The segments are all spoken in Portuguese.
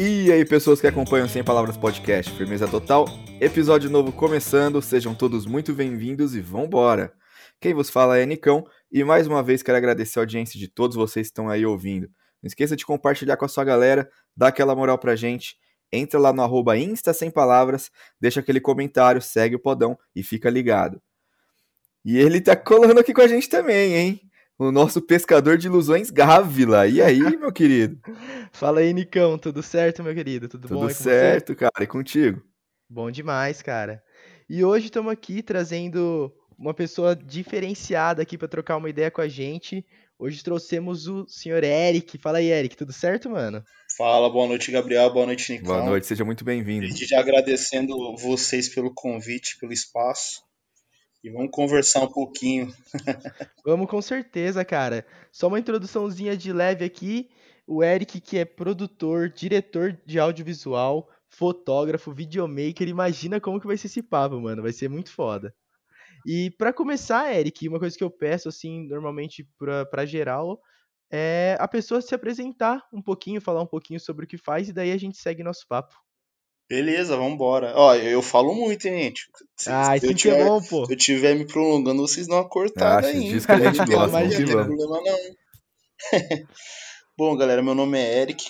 E aí, pessoas que acompanham Sem Palavras Podcast, firmeza total? Episódio novo começando, sejam todos muito bem-vindos e vambora! Quem vos fala é Nicão e mais uma vez quero agradecer a audiência de todos vocês que estão aí ouvindo. Não esqueça de compartilhar com a sua galera, dá aquela moral pra gente, entra lá no arroba Insta Sem Palavras, deixa aquele comentário, segue o podão e fica ligado. E ele tá colando aqui com a gente também, hein? O nosso pescador de ilusões Gávila. E aí, meu querido? Fala aí, Nicão, tudo certo, meu querido? Tudo, tudo bom? Tudo certo, cara. E contigo? Bom demais, cara. E hoje estamos aqui trazendo uma pessoa diferenciada aqui para trocar uma ideia com a gente. Hoje trouxemos o senhor Eric. Fala aí, Eric, tudo certo, mano? Fala, boa noite, Gabriel. Boa noite, Nicão. Boa noite, seja muito bem-vindo. Desde já agradecendo vocês pelo convite, pelo espaço. E vamos conversar um pouquinho. vamos com certeza, cara. Só uma introduçãozinha de leve aqui. O Eric, que é produtor, diretor de audiovisual, fotógrafo, videomaker, imagina como que vai ser esse papo, mano. Vai ser muito foda. E para começar, Eric, uma coisa que eu peço, assim, normalmente pra, pra geral, é a pessoa se apresentar um pouquinho, falar um pouquinho sobre o que faz, e daí a gente segue nosso papo. Beleza, vambora. Ó, eu falo muito, hein, gente. Se, ah, isso que é bom, pô. Se eu estiver me prolongando, vocês dão uma cortada ah, aí. Diz que a gente gosta, não tem problema não. bom, galera, meu nome é Eric.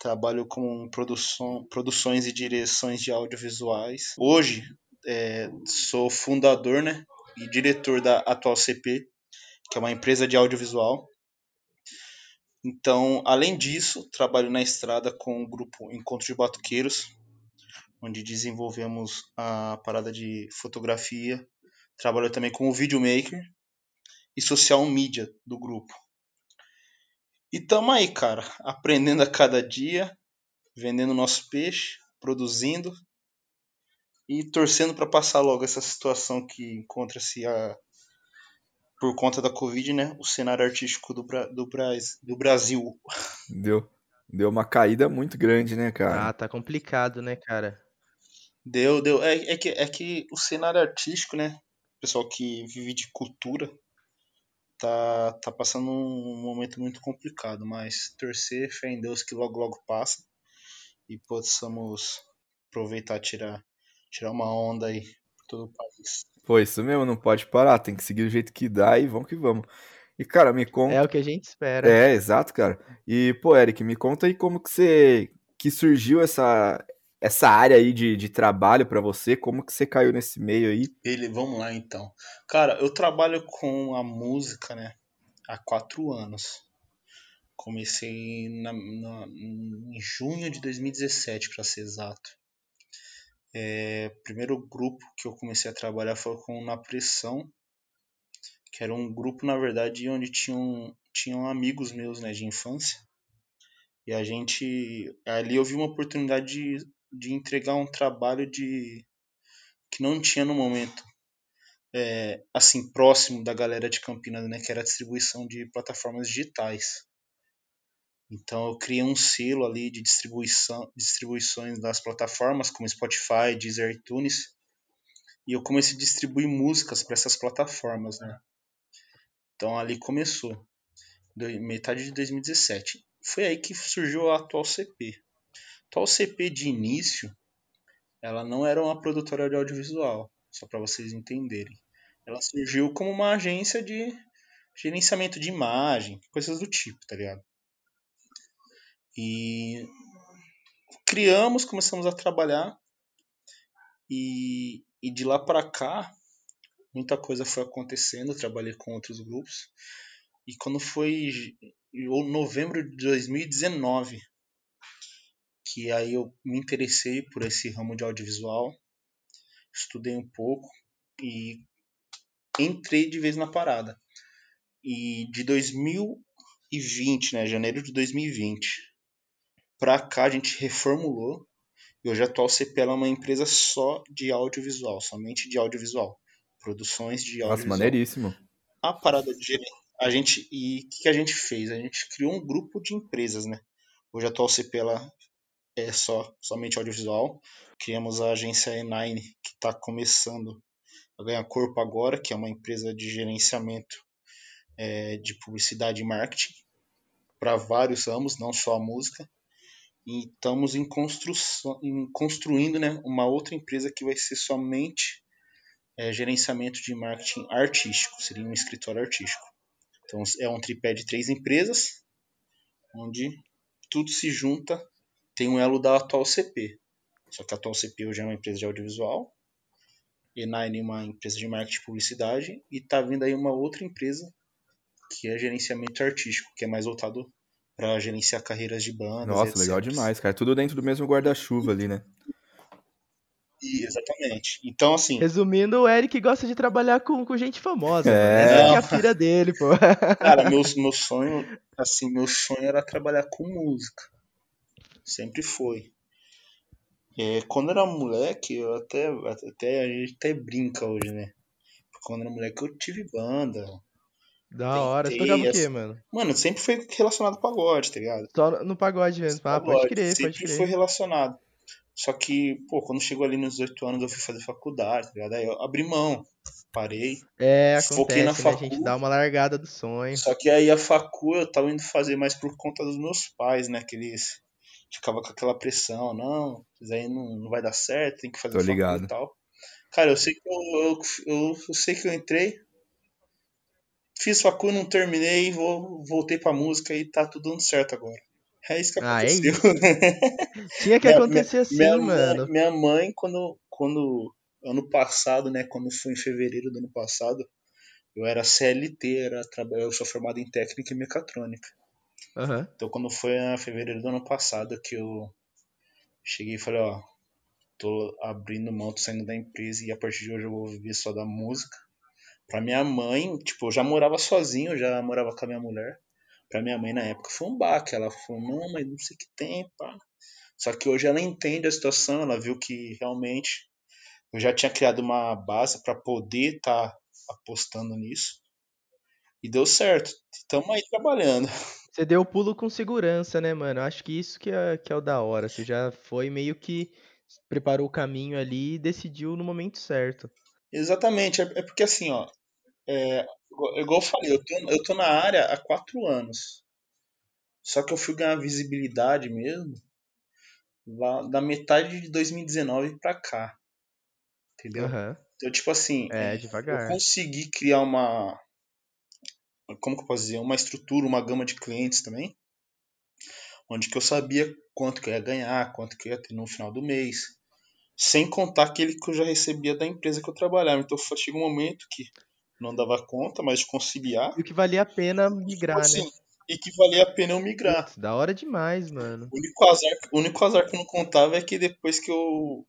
Trabalho com produção, produções e direções de audiovisuais. Hoje, é, sou fundador, né, e diretor da Atual CP, que é uma empresa de audiovisual. Então, além disso, trabalho na estrada com o grupo Encontro de Batuqueiros, onde desenvolvemos a parada de fotografia. Trabalho também com o videomaker e social media do grupo. E tamo aí, cara, aprendendo a cada dia, vendendo nosso peixe, produzindo e torcendo para passar logo essa situação que encontra-se a por conta da Covid, né, o cenário artístico do, do, do Brasil. Deu, deu uma caída muito grande, né, cara? Ah, tá complicado, né, cara? Deu, deu. É, é, que, é que o cenário artístico, né, pessoal que vive de cultura, tá, tá passando um momento muito complicado, mas torcer, fé em Deus que logo, logo passa e possamos aproveitar, tirar, tirar uma onda aí por todo o país. Pô, isso mesmo, não pode parar, tem que seguir do jeito que dá e vamos que vamos. E, cara, me conta. É o que a gente espera. É, exato, cara. E, pô, Eric, me conta aí como que você. que surgiu essa, essa área aí de, de trabalho para você, como que você caiu nesse meio aí? Ele, vamos lá então. Cara, eu trabalho com a música, né, há quatro anos. Comecei na, na, em junho de 2017, para ser exato. É, primeiro grupo que eu comecei a trabalhar foi com Na Pressão, que era um grupo, na verdade, onde tinham, tinham amigos meus né, de infância. E a gente. Ali eu vi uma oportunidade de, de entregar um trabalho de que não tinha no momento. É, assim, próximo da galera de Campinas, né, que era a distribuição de plataformas digitais. Então eu criei um selo ali de distribuição, distribuições das plataformas como Spotify, Deezer, iTunes, e eu comecei a distribuir músicas para essas plataformas, né? Então ali começou, metade de 2017. Foi aí que surgiu a atual CP. A atual CP de início, ela não era uma produtora de audiovisual, só para vocês entenderem. Ela surgiu como uma agência de gerenciamento de imagem, coisas do tipo, tá ligado? E criamos, começamos a trabalhar e, e de lá para cá muita coisa foi acontecendo. Trabalhei com outros grupos e quando foi novembro de 2019 que aí eu me interessei por esse ramo de audiovisual, estudei um pouco e entrei de vez na parada. E de 2020, né, janeiro de 2020, Pra cá a gente reformulou e hoje a atual CP é uma empresa só de audiovisual, somente de audiovisual. Produções de audiovisual. Nossa, maneiríssimo. A parada de a gente e o que a gente fez? A gente criou um grupo de empresas, né? Hoje a atual CP ela é só somente audiovisual. Criamos a agência E9 que está começando a ganhar corpo agora, que é uma empresa de gerenciamento é, de publicidade e marketing para vários ramos, não só a música. E estamos em construção, em construindo né, uma outra empresa que vai ser somente é, gerenciamento de marketing artístico, seria um escritório artístico. Então é um tripé de três empresas, onde tudo se junta, tem um elo da atual CP. Só que a atual CP hoje é uma empresa de audiovisual, E9 é uma empresa de marketing e publicidade, e tá vindo aí uma outra empresa que é gerenciamento artístico, que é mais voltado para gerenciar carreiras de bandas. Nossa, legal demais, cara. Tudo dentro do mesmo guarda-chuva ali, né? Exatamente. Então, assim. Resumindo, o Eric gosta de trabalhar com, com gente famosa. É. Essa é a filha dele, pô. Cara, meu, meu sonho, assim, meu sonho era trabalhar com música. Sempre foi. É, quando era moleque, eu até, até a gente até brinca hoje, né? Quando era moleque eu tive banda. Da hora. Você tocava o quê, mano? Mano, sempre foi relacionado ao pagode, tá ligado? Só no pagode mesmo. Ah, pagode. pode crer, sempre pode crer. foi relacionado. Só que, pô, quando chegou ali nos 18 anos eu fui fazer faculdade, tá ligado? Aí eu abri mão, parei. É, acontece, foquei na né? facu. A gente dá uma largada do sonho. Só que aí a facu eu tava indo fazer mais por conta dos meus pais, né? Que eles ficavam com aquela pressão, não, isso aí não, não vai dar certo, tem que fazer Tô ligado. e tal. Cara, eu sei que eu, eu, eu, eu sei que eu entrei, fiz facu, não terminei, vou, voltei pra música e tá tudo dando certo agora. É isso que aconteceu. Ah, é. Tinha que acontecer minha, assim, minha mano. Mãe, minha mãe, quando, quando. Ano passado, né? Quando foi em fevereiro do ano passado, eu era CLT, era, eu sou formado em técnica e mecatrônica. Uhum. Então quando foi em fevereiro do ano passado que eu cheguei e falei, ó, tô abrindo mão, tô saindo da empresa e a partir de hoje eu vou viver só da música. Pra minha mãe, tipo, eu já morava sozinho, já morava com a minha mulher para minha mãe na época foi um baque. Ela falou, não, mas não sei o que tem, pá. Só que hoje ela entende a situação, ela viu que realmente eu já tinha criado uma base para poder estar tá apostando nisso. E deu certo. Estamos aí trabalhando. Você deu o pulo com segurança, né, mano? Acho que isso que é, que é o da hora. Você já foi meio que preparou o caminho ali e decidiu no momento certo. Exatamente. É, é porque assim, ó. É, igual eu falei, eu tô, eu tô na área há quatro anos. Só que eu fui ganhar visibilidade mesmo da metade de 2019 pra cá. Entendeu? Uhum. Então, tipo assim, é, devagar. eu consegui criar uma. Como que eu posso dizer? Uma estrutura, uma gama de clientes também. Onde que eu sabia quanto que eu ia ganhar, quanto que eu ia ter no final do mês. Sem contar aquele que eu já recebia da empresa que eu trabalhava. Então chega um momento que não dava conta, mas de conciliar. E o que valia a pena migrar, tipo assim, né? E que valia a pena eu migrar. Putz, da hora demais, mano. O único, azar, o único azar que eu não contava é que depois que eu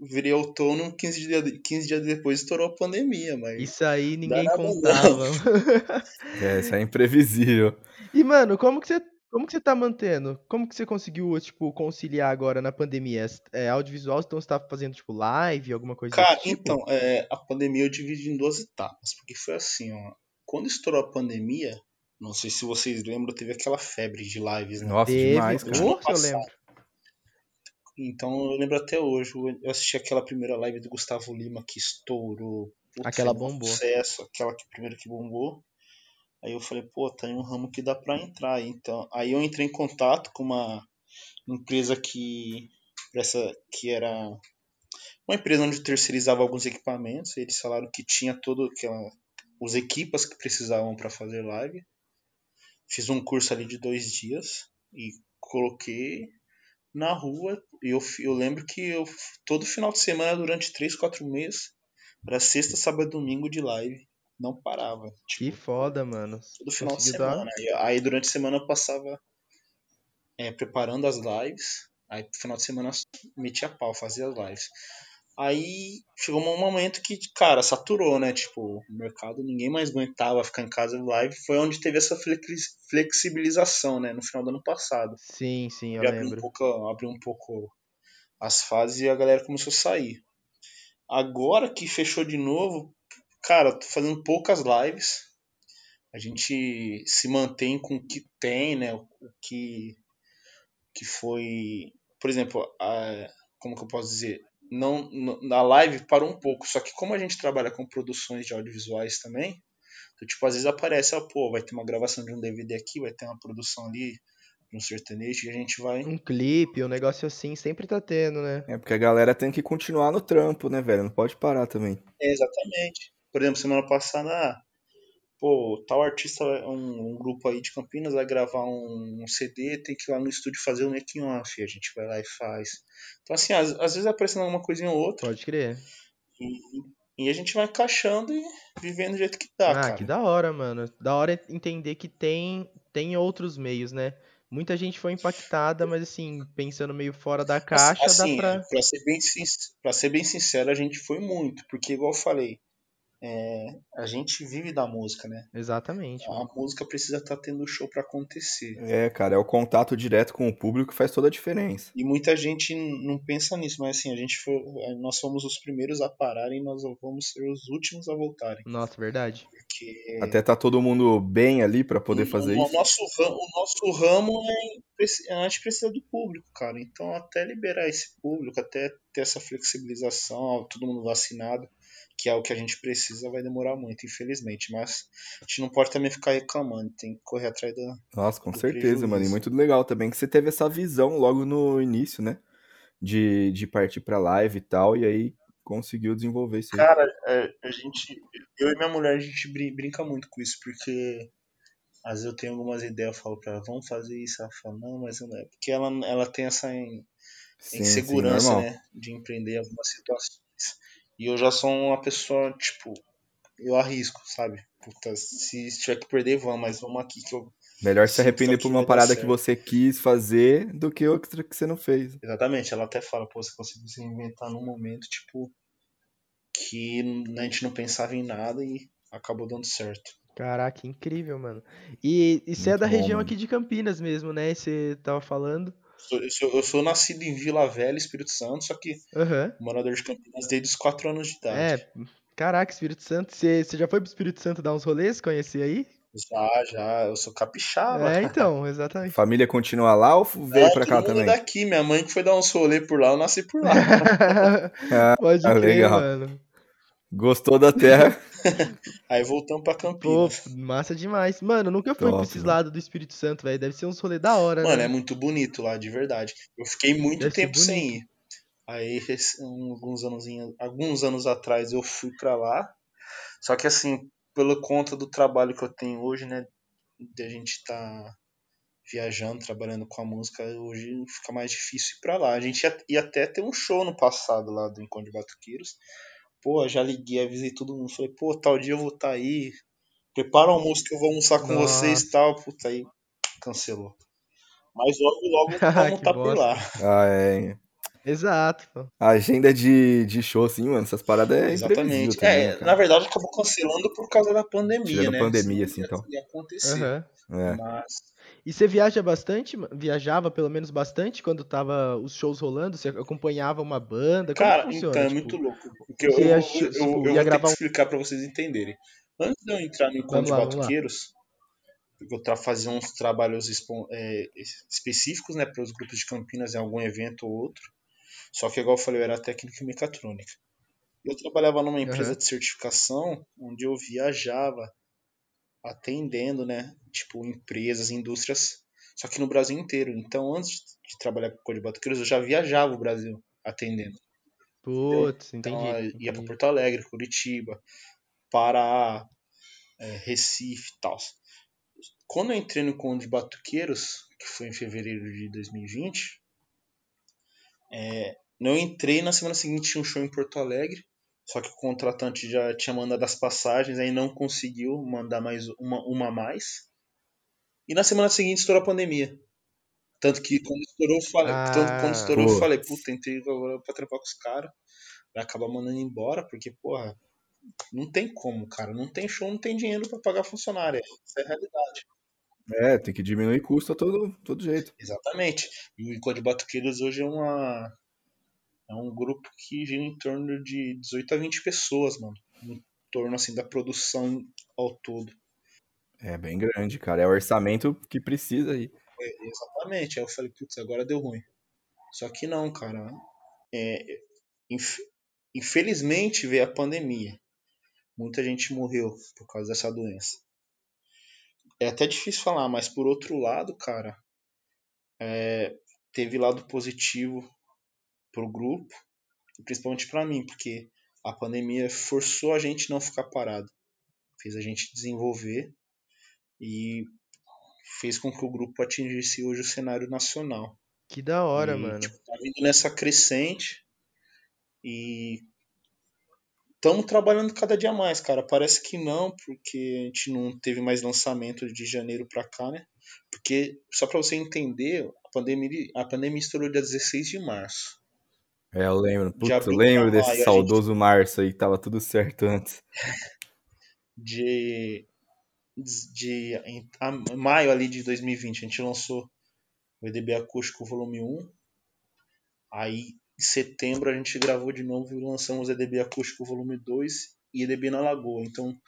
virei autônomo, 15 dias, 15 dias depois estourou a pandemia, mas. Isso aí ninguém contava. é, isso é imprevisível. E, mano, como que você como que você tá mantendo? Como que você conseguiu, tipo, conciliar agora na pandemia? É, audiovisual, então você tá fazendo, tipo, live, alguma coisa Cara, tipo? então, é, a pandemia eu dividi em duas etapas, porque foi assim, ó. Quando estourou a pandemia, não sei se vocês lembram, teve aquela febre de lives, né? Nossa, teve, demais, cara. Oh, eu lembro. Então eu lembro até hoje, eu assisti aquela primeira live do Gustavo Lima que estourou. Putz, aquela bombou. Sucesso, aquela que primeiro que bombou. Aí eu falei, pô, tem um ramo que dá para entrar. Então, aí eu entrei em contato com uma empresa que essa que era uma empresa onde terceirizava alguns equipamentos. Eles falaram que tinha todo aquela os equipas que precisavam para fazer live. Fiz um curso ali de dois dias e coloquei na rua. E eu, eu lembro que eu todo final de semana durante três, quatro meses era sexta, sábado, domingo de live não parava. Tipo, que foda, mano. Todo final de semana. Dar... Aí durante a semana eu passava é, preparando as lives. Aí no final de semana metia pau, fazia as lives. Aí chegou um momento que, cara, saturou, né? Tipo, o mercado, ninguém mais aguentava ficar em casa live. Foi onde teve essa flexibilização, né? No final do ano passado. Sim, sim, eu lembro. Um pouco, abriu um pouco as fases e a galera começou a sair. Agora que fechou de novo, Cara, tô fazendo poucas lives. A gente se mantém com o que tem, né? O que, que foi. Por exemplo, a, como que eu posso dizer? Não, na live parou um pouco, só que como a gente trabalha com produções de audiovisuais também, então, tipo, às vezes aparece, ah, pô, vai ter uma gravação de um DVD aqui, vai ter uma produção ali um sertanejo e a gente vai. Um clipe, um negócio assim, sempre tá tendo, né? É porque a galera tem que continuar no trampo, né, velho? Não pode parar também. É, exatamente. Por exemplo, semana passada, ah, pô, tal artista, um, um, grupo aí de Campinas vai gravar um, um, CD, tem que ir lá no estúdio fazer o making off, a gente vai lá e faz. Então, assim, às, às vezes aparecendo alguma coisinha ou outra. Pode crer. E, e a gente vai encaixando e vivendo do jeito que dá, ah, cara. que da hora, mano. Da hora é entender que tem, tem outros meios, né? Muita gente foi impactada, mas assim, pensando meio fora da caixa, assim, dá pra... pra ser bem pra ser bem sincero, a gente foi muito, porque igual eu falei, é, a gente vive da música, né? Exatamente. A mano. música precisa estar tá tendo show para acontecer. É, cara, é o contato direto com o público que faz toda a diferença. E muita gente não pensa nisso, mas assim, a gente foi, nós fomos os primeiros a pararem e nós vamos ser os últimos a voltarem. Nossa, verdade. Porque Até tá todo mundo bem ali para poder fazer o, isso. Nosso, o nosso ramo é, a gente precisa do público, cara. Então até liberar esse público, até ter essa flexibilização, todo mundo vacinado que é o que a gente precisa, vai demorar muito, infelizmente. Mas a gente não pode também ficar reclamando, tem que correr atrás da. Nossa, com certeza, prejuízo. mano. E muito legal também que você teve essa visão logo no início, né? De, de partir pra live e tal, e aí conseguiu desenvolver isso. Cara, é, a gente. Eu e minha mulher, a gente brinca muito com isso, porque às vezes eu tenho algumas ideias, eu falo pra ela, vamos fazer isso, ela fala, não, mas não é. Porque ela, ela tem essa sim, insegurança, sim, né? De empreender algumas situações. E eu já sou uma pessoa, tipo, eu arrisco, sabe? Puta, se tiver que perder, vamos, mas vamos aqui que eu. Melhor se arrepender por uma parada que você quis fazer do que outra que você não fez. Exatamente, ela até fala, pô, você conseguiu se inventar num momento, tipo, que a gente não pensava em nada e acabou dando certo. Caraca, incrível, mano. E, e você é da bom, região mano. aqui de Campinas mesmo, né? Você tava falando. Eu sou, eu sou, nascido em Vila Velha, Espírito Santo, só que uhum. morador de Campinas desde os 4 anos de idade. É, caraca, Espírito Santo. Você, você já foi pro Espírito Santo dar uns rolês? Conhecer aí? Já, já. Eu sou capixaba. É, então, exatamente. Família continua lá ou veio é, pra cá também? daqui. Minha mãe que foi dar uns rolês por lá, eu nasci por lá. ah, Pode crer, legal. mano. Gostou da terra? Aí voltamos pra Campinas. Pô, massa demais. Mano, nunca fui Top, pra esses lados do Espírito Santo, velho. Deve ser uns rolê da hora, Mano, né? é muito bonito lá, de verdade. Eu fiquei muito Deve tempo sem ir. Aí, alguns anos, alguns anos atrás, eu fui pra lá. Só que, assim, pela conta do trabalho que eu tenho hoje, né? De a gente tá viajando, trabalhando com a música, hoje fica mais difícil ir pra lá. A gente ia, ia até ter um show no passado lá do Encontro de Batuqueiros pô, já liguei, avisei todo mundo. Falei, pô, tal dia eu vou estar tá aí. Prepara o almoço que eu vou almoçar com Nossa. vocês e tal. Puta, aí cancelou. Mas logo, logo vamos estar tá por lá. Ah, é. Exato, pô. A agenda de, de show, assim, mano, essas paradas é Exatamente. Também, é, né, na verdade acabou cancelando por causa da pandemia, Tirando né? pandemia, assim, então. Ia acontecer. Uhum. É. Mas e você viaja bastante? Viajava pelo menos bastante quando tava os shows rolando? Você acompanhava uma banda? Como Cara, funciona? então é tipo, muito louco. Porque eu, eu, eu, tipo, eu, eu vou ter que explicar pra vocês entenderem. Antes de eu entrar no Encontro de Batuqueiros, porque eu fazia uns trabalhos é, específicos né, para os grupos de Campinas em algum evento ou outro. Só que, igual eu falei, eu era técnico em mecatrônica. Eu trabalhava numa empresa uhum. de certificação onde eu viajava atendendo, né? Tipo, empresas, indústrias, só que no Brasil inteiro. Então, antes de trabalhar com Código Batuqueiros, eu já viajava o Brasil atendendo. Putz, então, entendi. Então, ia para Porto Alegre, Curitiba, Pará, é, Recife e tal. Quando eu entrei no Conde Batuqueiros, que foi em fevereiro de 2020, é, não entrei na semana seguinte tinha um show em Porto Alegre só que o contratante já tinha mandado as passagens, aí não conseguiu mandar mais uma, uma a mais. E na semana seguinte estourou a pandemia. Tanto que quando estourou, eu falei, ah, tanto quando estourou, eu falei, puta, entrei agora pra trampar com os caras. Vai acabar mandando embora, porque, porra, não tem como, cara. Não tem show, não tem dinheiro para pagar funcionário. Isso é a realidade. É, tem que diminuir custo a todo, todo jeito. Exatamente. E o Encontro de Batuqueiros hoje é uma, é um grupo que gira em torno de 18 a 20 pessoas, mano. Em torno, assim, da produção ao todo. É bem grande, cara. É o orçamento que precisa aí. É, exatamente. Aí eu falei, putz, agora deu ruim. Só que não, cara. É, inf infelizmente veio a pandemia. Muita gente morreu por causa dessa doença. É até difícil falar, mas por outro lado, cara, é, teve lado positivo pro grupo, e principalmente para mim, porque a pandemia forçou a gente não ficar parado, fez a gente desenvolver e fez com que o grupo atingisse hoje o cenário nacional. Que da hora, e, mano. Tipo, tá vindo nessa crescente e estamos trabalhando cada dia mais, cara. Parece que não, porque a gente não teve mais lançamento de janeiro pra cá, né? Porque, só pra você entender, a pandemia, a pandemia estourou dia 16 de março. É, eu lembro. De Putz, eu lembro desse maio, saudoso março aí, tava tudo certo antes. De, de em a- maio ali de 2020, a gente lançou o EDB Acústico Volume 1. Aí, em setembro, a gente gravou de novo e lançamos EDB Acústico Volume 2 e EDB na Lagoa. Então,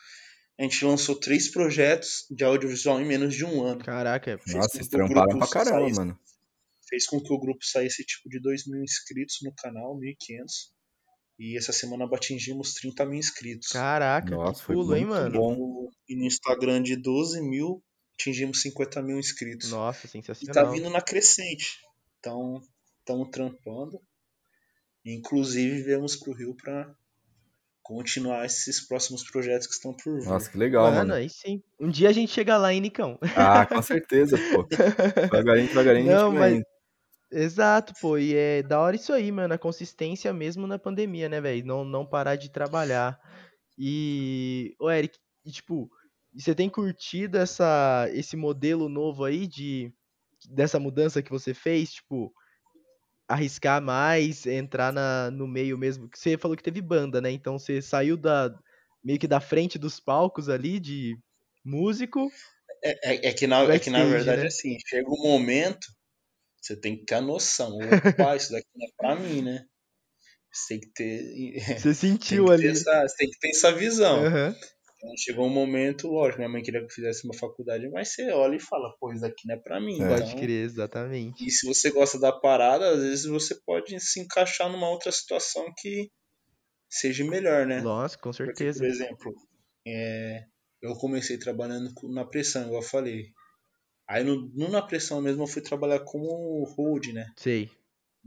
a gente lançou três projetos de audiovisual em menos de um ano. Caraca, Fez Nossa, vocês que o tramparam pra caramba, mano. Fez com que o grupo saísse tipo de 2 mil inscritos no canal, 1.500. E essa semana atingimos 30 mil inscritos. caraca, Nossa, que foi pulo, hein, mano? bom. No- E no Instagram de 12 mil, atingimos 50 mil inscritos. Nossa, E tá sensacional. vindo na crescente. Então, estamos trampando. Inclusive, viemos pro Rio para continuar esses próximos projetos que estão por vir. Nossa, que legal, Mano, mano. aí sim. Um dia a gente chega lá, hein, Nicão? Ah, com certeza, pô. Devagarinho, devagarinho, a Não, mas-. Exato, pô, e é da hora isso aí, mano, a consistência mesmo na pandemia, né, velho? Não, não parar de trabalhar. E, ô Eric, e, tipo, você tem curtido essa, esse modelo novo aí de dessa mudança que você fez, tipo, arriscar mais, entrar na, no meio mesmo? Você falou que teve banda, né? Então você saiu da meio que da frente dos palcos ali de músico. É, é- é que, na, é que na verdade, né? assim, chega um momento, você tem que ter a noção. Opa, isso daqui não é pra mim, né? Você tem que ter. Você sentiu ali. essa, você tem que ter essa visão. Aham. Então, chegou um momento, lógico, minha mãe queria que eu fizesse uma faculdade, mas você olha e fala, pô, isso daqui não é pra mim. É. Pode Então, crer, exatamente. E se você gosta da parada, às vezes você pode se encaixar numa outra situação que seja melhor, né? Nossa, com Porque, certeza. por exemplo, é, eu comecei trabalhando na pressão, igual eu falei. Aí no, no na pressão mesmo eu fui trabalhar como hold, né? Sei.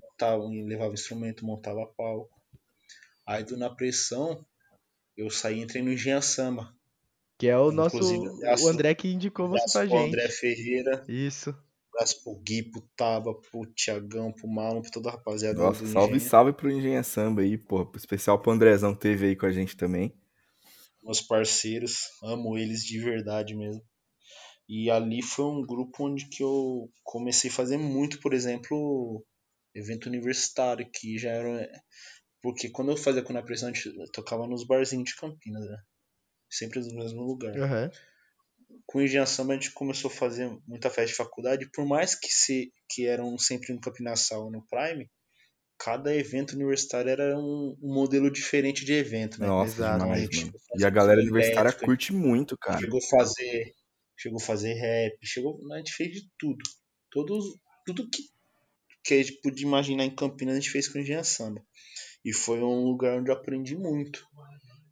Montava, levava instrumento, montava palco. Aí do na pressão eu saí e entrei no Engenha Samba. Que é o nosso. Inclusive, O abraço- André que indicou você pra pro gente. André Ferreira, Isso. abraço pro Gui, pro Taba, pro Tiagão, pro Malon, pra toda a rapaziada Nossa, do salve, Engenha. salve pro Engenha Samba aí, pô. Especial pro Andrezão que teve aí com a gente também. meus parceiros, amo eles de verdade mesmo. E ali foi um grupo onde que eu comecei a fazer muito, por exemplo, evento universitário, que já era. Porque quando eu fazia com a pressão, a gente tocava nos barzinhos de Campinas, né? Sempre no mesmo lugar. Aham. Com o Engenha Samba a gente começou a fazer muita festa de faculdade, por mais que, se, que eram sempre no Campinaçal ou no Prime, cada evento universitário era um, um modelo diferente de evento, né? Nossa, exato, demais, a gente mano. chegou E a galera universitária curte muito, cara. Chegou a fazer, chegou a fazer rap, chegou, a gente fez de tudo. Todos, tudo que, que a gente podia imaginar em Campinas a gente fez com Engenha Samba. E foi um lugar onde eu aprendi muito.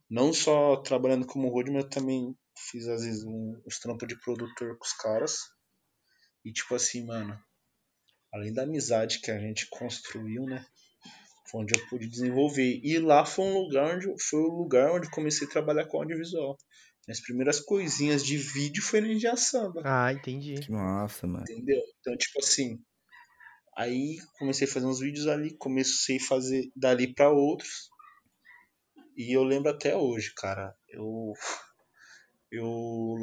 Não só trabalhando como road, mas eu também fiz às vezes um, uns trampos de produtor com os caras. E tipo assim, mano, além da amizade que a gente construiu, né? Foi onde eu pude desenvolver. E lá foi um lugar onde foi o lugar onde comecei a trabalhar com audiovisual. Minhas primeiras coisinhas de vídeo foi no India Samba, Ah, entendi. Que massa, mano. entendeu? Então, tipo assim, aí comecei a fazer uns vídeos ali, comecei a fazer dali pra outros. E eu lembro até hoje, cara, eu eu,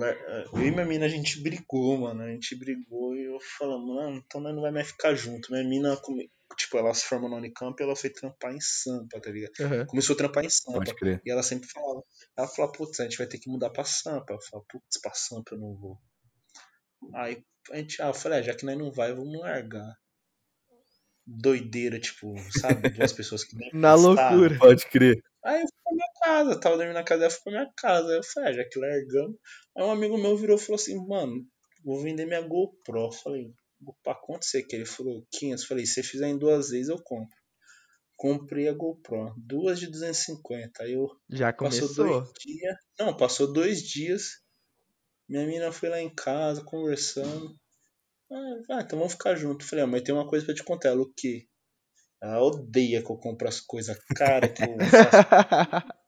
eu e minha mina a gente brigou, mano. A gente brigou e eu falando, mano, então nós não vai mais ficar junto. Minha mina, come- tipo, ela se formou no Unicamp e ela foi trampar em Sampa, tá ligado? Aham. Começou a trampar em Sampa. Pode crer. E ela sempre falava. Ela falava, putz, a gente vai ter que mudar pra Sampa. Eu falava, putz, pra Sampa eu não vou. Aí a gente, ah, eu falei, ah, já que nós não vai, vamos largar. Doideira, tipo, sabe? Duas pessoas que nem Na gostavam. loucura. Pode crer. Aí eu fui pra minha casa, tava dormindo na casa dela, fui pra minha casa. Aí eu falei, ah, já que largamos. Aí um amigo meu virou e falou assim, mano, vou vender minha GoPro. Eu falei, pra quanto você quer? Ele falou, 500. Eu falei, se você fizer em duas vezes, eu compro. Comprei a GoPro, duas de 250. Aí eu Já passou começou. dois dias. Não, passou dois dias. Minha mina foi lá em casa conversando. Ah, então vamos ficar junto. Falei, ah, mas tem uma coisa pra te contar. Ela, o quê? Ela odeia que eu compre as coisas caras que eu faço.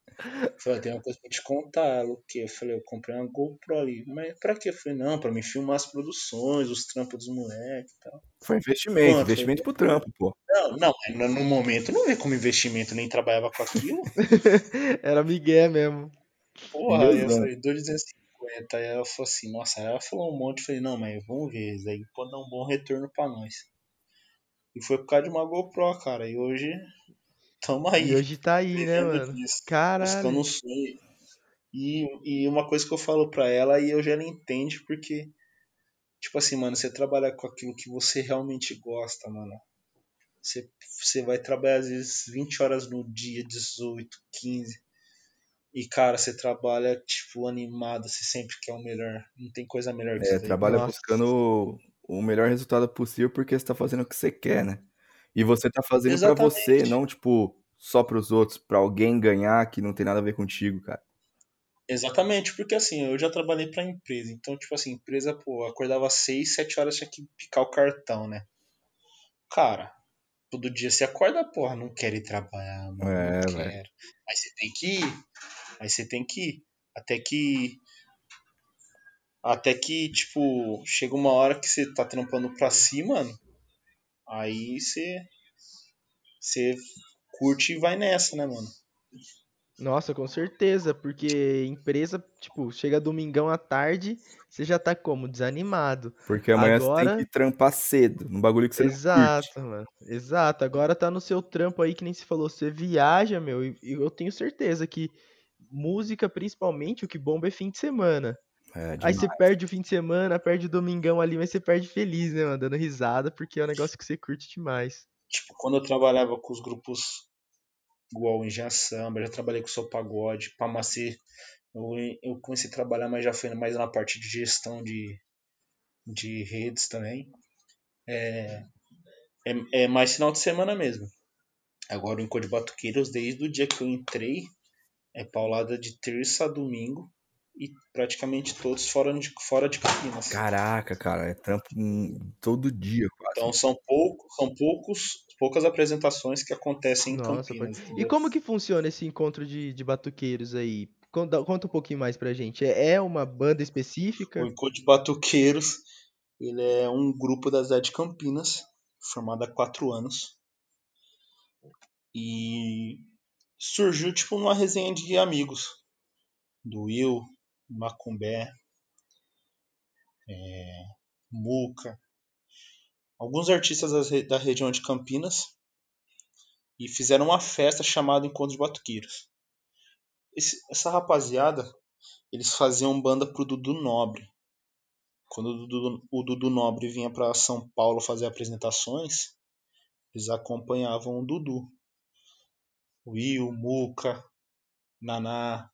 Falei, tem uma coisa pra te contar, o que? Eu falei, eu comprei uma GoPro ali. Mas pra quê? Eu falei, não, pra me filmar as produções, os trampos dos moleques e tal. Foi investimento, Quanto? investimento pro trampo, pô. Não, não, no momento não vê como investimento, nem trabalhava com aquilo. Era Miguel mesmo. Porra, aí eu falei, 250. Aí ela falou assim, nossa, aí ela falou um monte, eu falei, não, mas vamos ver, isso aí pode dar um bom retorno pra nós. E foi por causa de uma GoPro, cara. E hoje Tamo aí. E hoje tá aí, né, mano? Disso, Caralho. Um sonho. E, e uma coisa que eu falo pra ela e hoje ela entende porque, tipo assim, mano, você trabalha com aquilo que você realmente gosta, mano. Você, você vai trabalhar às vezes 20 horas no dia, 18, 15. E, cara, você trabalha, tipo, animado, você sempre quer o melhor. Não tem coisa melhor que é, você. trabalha Nossa. buscando o melhor resultado possível porque você tá fazendo o que você quer, né? E você tá fazendo para você, não tipo só para os outros, para alguém ganhar que não tem nada a ver contigo, cara. Exatamente, porque assim, eu já trabalhei pra empresa, então, tipo assim, empresa, pô, acordava às 6, 7 horas, tinha que picar o cartão, né? Cara, todo dia você acorda, porra, não quer ir trabalhar, mano, é, não quero. Aí você tem que ir, aí você tem que ir, até que, até que, tipo, chega uma hora que você tá trampando pra si, mano, Aí você. Você curte e vai nessa, né, mano? Nossa, com certeza, porque empresa, tipo, chega domingão à tarde, você já tá como? Desanimado. Porque amanhã Agora... você tem que trampar cedo, num bagulho que você Exato, não curte. mano. Exato. Agora tá no seu trampo aí, que nem se falou, você viaja, meu, e eu tenho certeza que música, principalmente, o que bomba é fim de semana. É, Aí você perde o fim de semana, perde o domingão ali, mas você perde feliz, né, mano? Dando risada, porque é um negócio que você curte demais. Tipo, quando eu trabalhava com os grupos igual Engenha Samba, já trabalhei com o Sou Pagode, Pamacê, eu, eu comecei a trabalhar, mas já foi mais na parte de gestão de, de redes também. É, é, é mais final de semana mesmo. Agora o Encode Batuqueiros, desde o dia que eu entrei, é paulada de terça a domingo e praticamente todos fora de, fora de Campinas. Caraca, cara, é trampo todo dia quase. Então são poucos, são poucos, poucas apresentações que acontecem Nossa, em Campinas. E como que funciona esse encontro de, de batuqueiros aí? Conta, conta um pouquinho mais pra gente. É, é uma banda específica? O encontro de batuqueiros, ele é um grupo da cidade de Campinas, formado há quatro anos. E surgiu tipo numa resenha de amigos do Will, Macumbé, é, Muca, alguns artistas da região de Campinas e fizeram uma festa chamada Encontro de Batuqueiros. Esse, essa rapaziada, eles faziam banda pro Dudu Nobre. Quando o Dudu, o Dudu Nobre vinha para São Paulo fazer apresentações, eles acompanhavam o Dudu. Will, Muca, Naná,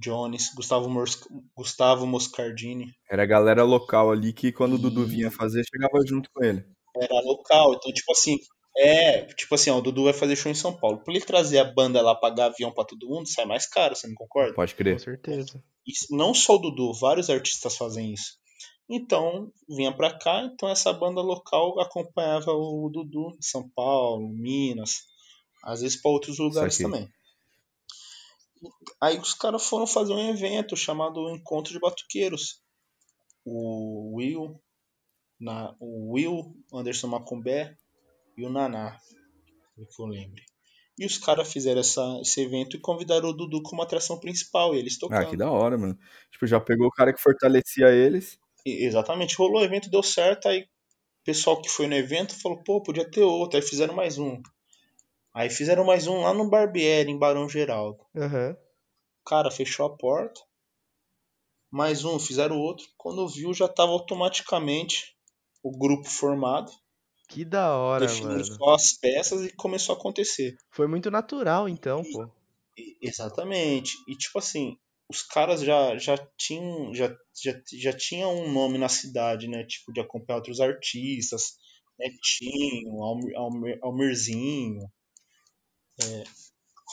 Jones, Gustavo, Mors Gustavo Moscardini. Era a galera local ali que quando e... o Dudu vinha fazer, chegava junto com ele. Era local, então tipo assim, é, tipo assim, ó, o Dudu vai fazer show em São Paulo. Por ele trazer a banda lá, pagar avião pra todo mundo, sai mais caro, você não concorda? Pode crer. Com certeza. E não só o Dudu, vários artistas fazem isso. Então, vinha pra cá, então essa banda local acompanhava o Dudu em São Paulo, Minas, às vezes para outros lugares também. Aí os caras foram fazer um evento chamado Encontro de Batuqueiros. O Will, na, o Will, Anderson Macumbé e o Naná, que eu lembre. E os caras fizeram essa, esse evento e convidaram o Dudu como atração principal, e eles tocaram. Ah, que da hora, mano. Tipo, já pegou o cara que fortalecia eles. E, exatamente, rolou o evento, deu certo, aí o pessoal que foi no evento falou, pô, podia ter outro, aí fizeram mais um. Aí fizeram mais um lá no Barbieri, em Barão Geraldo. Uhum. Cara, fechou a porta. Mais um, fizeram outro. Quando viu, já tava automaticamente o grupo formado. Que da hora, mano. só as peças e começou a acontecer. Foi muito natural, então, e, pô. E, exatamente. E tipo assim, os caras já, já tinham já, já, já tinham um nome na cidade, né? Tipo, de acompanhar outros artistas. Netinho, Almir, Almir, Almirzinho. É,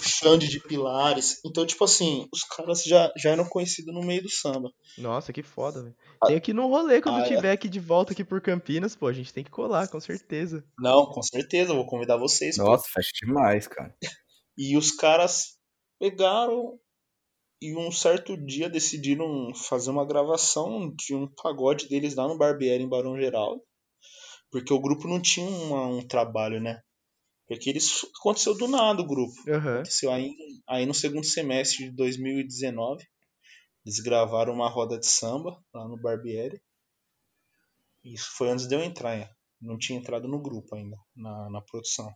Xande de Pilares. Então, tipo assim, os caras já, já eram conhecidos no meio do samba. Nossa, que foda, velho. Tem que ir num rolê quando Ah, é. tiver aqui de volta aqui por Campinas, pô. A gente tem que colar, com certeza. Não, com certeza, vou convidar vocês. pô. Nossa, fecha demais, cara. E os caras pegaram e um certo dia decidiram fazer uma gravação de um pagode deles lá no Barbieri, em Barão Geraldo. Porque o grupo não tinha uma- um trabalho, né? Porque eles aconteceu do nada o grupo. Aham. Aconteceu aí, aí no segundo semestre de 2019. Eles gravaram uma roda de samba lá no Barbieri. Isso foi antes de eu entrar, é. não tinha entrado no grupo ainda, na, na produção.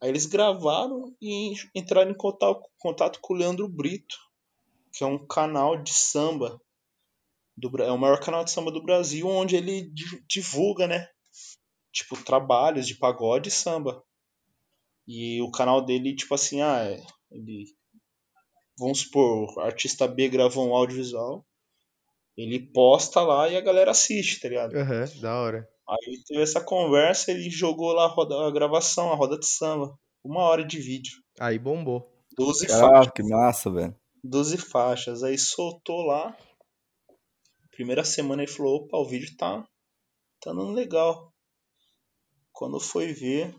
Aí eles gravaram e entraram em contato, contato com o Leandro Brito, que é um canal de samba. Do, é o maior canal de samba do Brasil, onde ele di- divulga, né? Tipo, trabalhos de pagode e samba. E o canal dele, tipo assim, ah, é, ele. Vamos supor, o artista B gravou um audiovisual. Ele posta lá e a galera assiste, tá ligado? Aham, da hora. Aí teve essa conversa, ele jogou lá a, roda- a gravação, a roda de samba. Uma hora de vídeo. Aí bombou. 12 faixas. Caralho, que massa, velho. 12 faixas. Aí soltou lá. Primeira semana ele falou, opa, o vídeo tá, tá dando legal. Quando foi ver,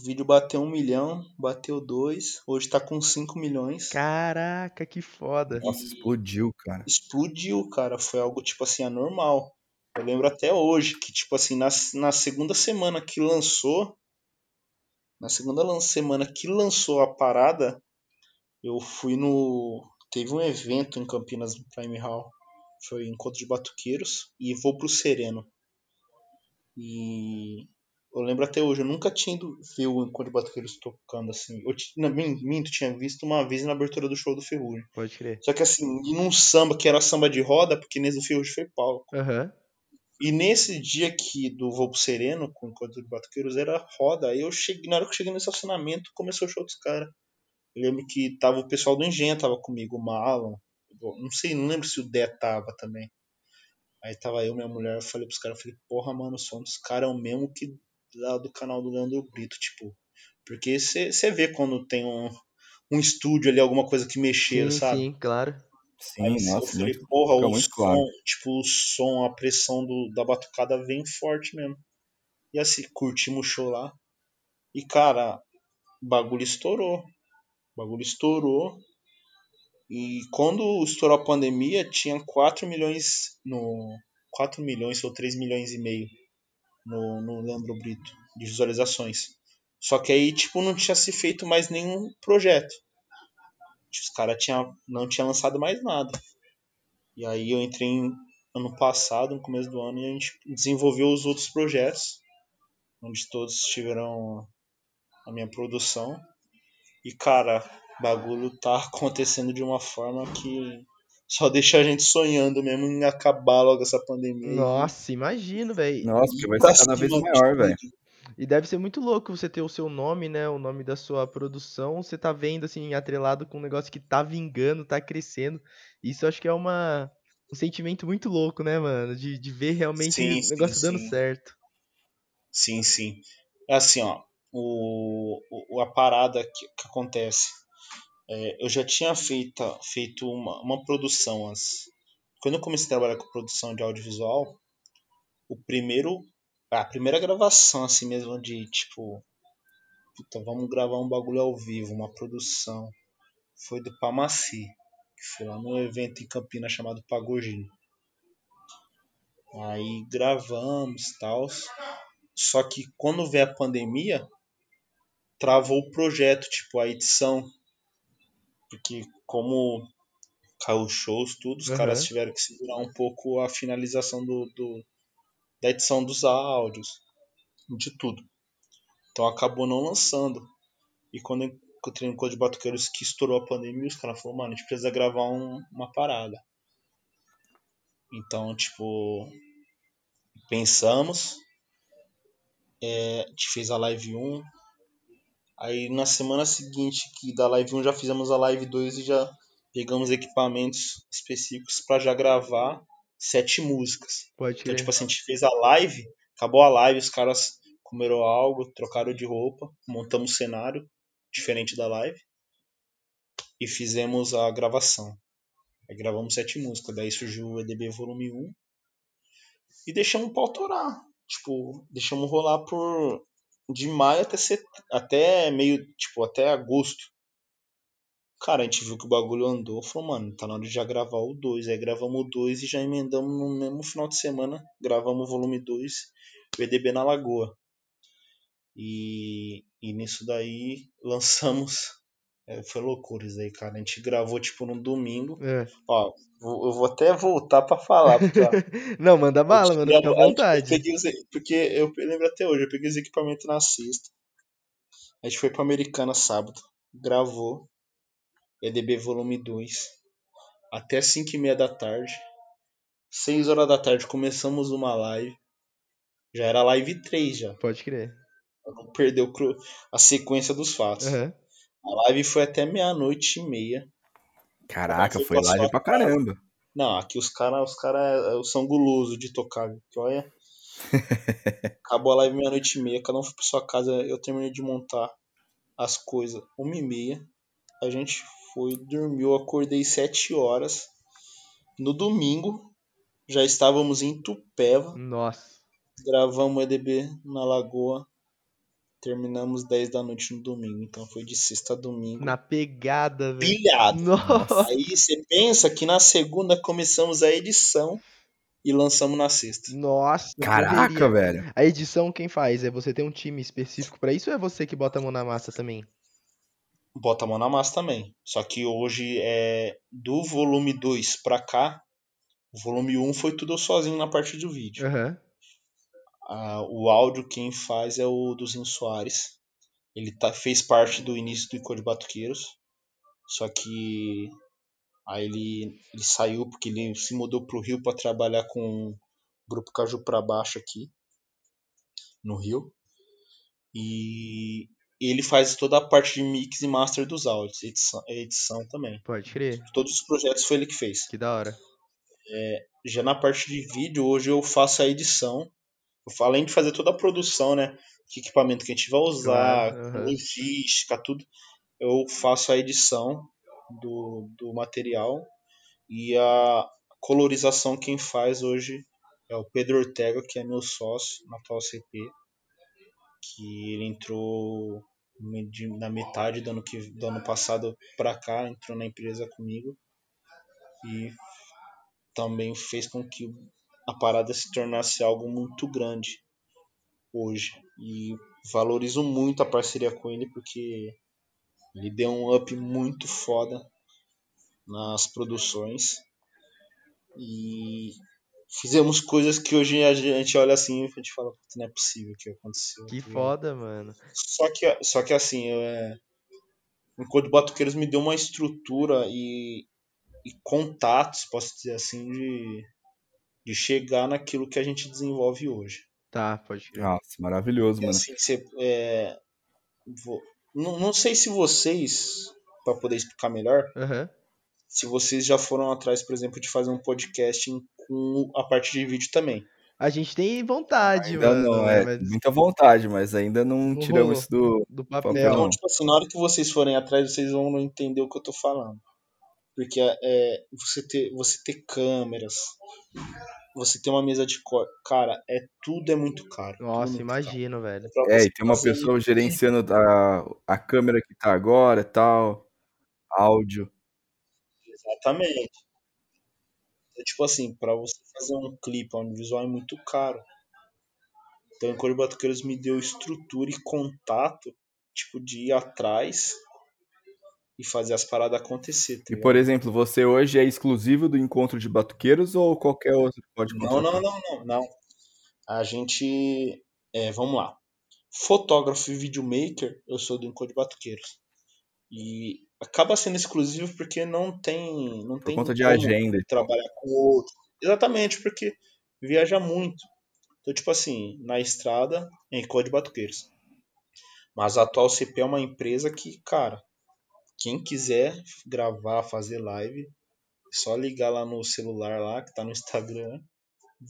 o vídeo bateu um milhão, bateu dois, hoje tá com 5 milhões. Caraca, que foda. Nossa, explodiu, cara. Explodiu, cara. Foi algo, tipo assim, anormal. Eu lembro até hoje que, tipo assim, na, na segunda semana que lançou, na segunda lan- semana que lançou a parada, eu fui no. Teve um evento em Campinas, no Prime Hall. Foi Encontro de Batuqueiros e vou pro Sereno. E eu lembro até hoje, eu nunca tinha ido ver o Encontro de Batuqueiros tocando assim. Eu não, min- minto, tinha visto uma vez na abertura do show do Ferrugem. Pode crer. Só que assim, e num samba que era samba de roda, porque nesse do Ferrugem foi palco. Aham. E nesse dia aqui do Voo pro Sereno, com o Encontro de Batuqueiros, era roda. Aí eu cheguei, na hora que eu cheguei no estacionamento, começou o show dos caras. Eu lembro que tava o pessoal do Engenho, tava comigo, o Marlon. Não sei, não lembro se o Dé tava também. Aí tava eu, minha mulher, eu falei pros caras, eu falei, porra, mano, o som dos caras é o mesmo que lá do canal do Leandro Brito, tipo. Porque você vê quando tem um, um estúdio ali, alguma coisa que mexeu, Sim, sabe? sim, claro. Sim, Aí nossa, eu falei, muito. porra, o som, claro. tipo, o som, a pressão do, da batucada vem forte mesmo. E assim, curtimos o show lá. E, cara, o bagulho estourou. O bagulho estourou. E quando estourou a pandemia, tinha 4 milhões no. 4 milhões ou 3 milhões e meio no, no Leandro Brito de visualizações. Só que aí, tipo, não tinha se feito mais nenhum projeto. Os caras não tinham lançado mais nada. E aí eu entrei em, ano passado, no começo do ano, e a gente desenvolveu os outros projetos, onde todos tiveram a minha produção. E cara, o bagulho tá acontecendo de uma forma que só deixa a gente sonhando mesmo em acabar logo essa pandemia. Nossa, imagino, velho. Nossa, porque vai Pra ser cada vez maior, velho. E deve ser muito louco você ter o seu nome, né? O nome da sua produção. Você tá vendo, assim, atrelado com um negócio que tá vingando, tá crescendo. Isso eu acho que é uma, um sentimento muito louco, né, mano? De, de ver realmente Sim, o sim, negócio dando sim. certo. Sim, sim. É assim, ó. O, o, a parada que, que acontece. É, eu já tinha feito, feito uma, uma produção antes. Quando eu comecei a trabalhar com produção de audiovisual, o primeiro. A primeira gravação, assim mesmo, de tipo. Puta, vamos gravar um bagulho ao vivo, uma produção. Foi do Pamaci. Que foi lá num evento em Campinas chamado Pagogino. Aí gravamos tal. Só que quando veio a pandemia, travou o projeto, tipo, a edição. Porque como caiu os shows, tudo, os Aham. caras tiveram que segurar um pouco a finalização do, do- da edição dos áudios, de tudo. Então acabou não lançando. E quando eu encontrei no Código de Batuqueiros que estourou a pandemia, os caras falaram, mano, a gente precisa gravar um- uma parada. Então, tipo, pensamos, é, a gente fez a live 1. Aí na semana seguinte que da live 1 já fizemos a live 2 e já pegamos equipamentos específicos para já gravar sete músicas. Pode Então, tipo assim, a gente fez a live, acabou a live, os caras comeram algo, trocaram de roupa, montamos o cenário diferente da live. E fizemos a gravação. Aí gravamos sete músicas. Daí surgiu o EDB Volume 1. E deixamos pra autorar. Tipo, deixamos rolar por. De maio até, set... até meio. Tipo, até agosto. Cara, a gente viu que o bagulho andou. Falou, mano, tá na hora de já gravar o 2. Aí gravamos o 2 e já emendamos no mesmo final de semana. Gravamos o volume 2. O EDB na Lagoa. E, e nisso daí lançamos. É, foi loucura isso aí, cara. A gente gravou tipo no domingo. É. Ó, eu vou até voltar pra falar. Porque, ó, Não, manda bala, mano, fica à vontade. eu peguei porque eu lembro até hoje, eu peguei os equipamentos na sexta. A gente foi pra Americana sábado. Gravou. EDB volume 2. Até 5 e meia da tarde. 6 horas da tarde começamos uma live. Já era live 3 já. Pode crer. Não cro- a sequência dos fatos. Aham. A live foi até meia-noite e meia. Caraca, foi live pra cara. caramba. Não, aqui os caras os cara são gulosos de tocar. Que olha. Acabou a live meia-noite e meia, cada um foi pra sua casa. Eu terminei de montar as coisas uma e meia. A gente foi, dormiu, acordei sete horas. No domingo, já estávamos em Tupéva. Nossa. Gravamos o EDB na Lagoa. Terminamos 10 da noite no domingo. Então foi de sexta a domingo. Na pegada, velho. Pilhado. Nossa. Aí você pensa que na segunda começamos a edição e lançamos na sexta. Nossa. Caraca, correria. velho. A edição quem faz? É você ter um time específico pra isso ou é você que bota a mão na massa também? Bota a mão na massa também. Só que hoje é do volume 2 pra cá, o volume 1 foi tudo eu sozinho na parte do vídeo. Aham. Ah, o áudio quem faz é o Duzinho Soares. Ele tá, fez parte do início do Icô de Batuqueiros. Só que aí ele, ele saiu porque ele se mudou pro Rio para trabalhar com o grupo Caju pra Baixo aqui no Rio. E ele faz toda a parte de mix e master dos áudios, edição, edição também. Pode crer. Todos os projetos foi ele que fez. Que da hora. Já na parte de vídeo, hoje eu faço a edição. Eu falo, além de fazer toda a produção, né? Que equipamento que a gente vai usar, Claro, aham. logística, tudo. Eu faço a edição do, do material. E a colorização quem faz hoje é o Pedro Ortega, que é meu sócio na atual CP. Que ele entrou na metade do ano, que, do ano passado pra cá, entrou na empresa comigo. E também fez com que a parada se tornasse algo muito grande hoje. E valorizo muito a parceria com ele porque ele deu um up muito foda nas produções. E fizemos coisas que hoje a gente olha assim e a gente fala, "Putz, não é possível que aconteceu. Que tá ligado?" foda, mano. Só que, só que assim, é, o Código Batuqueiros me deu uma estrutura e, e contatos, posso dizer assim, de, de chegar naquilo que a gente desenvolve hoje. Tá, pode crer. Nossa, maravilhoso, E, mano. assim, você, é, vou- não, não sei se vocês, para poder explicar melhor, Aham. se vocês já foram atrás, por exemplo, de fazer um podcast com a parte de vídeo também. A gente tem vontade, Ainda mano. não, né, é mas muita vontade, mas ainda não tiramos isso do. do papel. papel. Então, tipo assim, na hora que vocês forem atrás, vocês vão não entender o que eu tô falando. Porque é, você, ter, você ter câmeras, você ter uma mesa de corte, cara, é, tudo é muito caro. tudo Nossa, muito imagino, velho. caro. Pra É, e tem uma pessoa gerenciando a, a câmera que tá agora e tal. Áudio. Exatamente. É tipo assim, pra você fazer um clipe audiovisual é muito caro. Então, o Cor Batuqueiros me deu estrutura e contato, tipo, de ir atrás e fazer as paradas acontecer. Tá E por exemplo, você hoje é exclusivo do encontro de batuqueiros ou qualquer outro pode Não, não, não, não, não. A gente. É, vamos lá. Fotógrafo e videomaker, eu sou do Encode Batuqueiros. E acaba sendo exclusivo porque não tem. Não Por tem conta de agenda. trabalhar com outro. Exatamente, porque viaja muito. Então, tipo assim, na estrada, é Encode Batuqueiros. Mas a atual CP é uma empresa que, cara, quem quiser gravar, fazer live, é só ligar lá no celular lá, que tá no Instagram.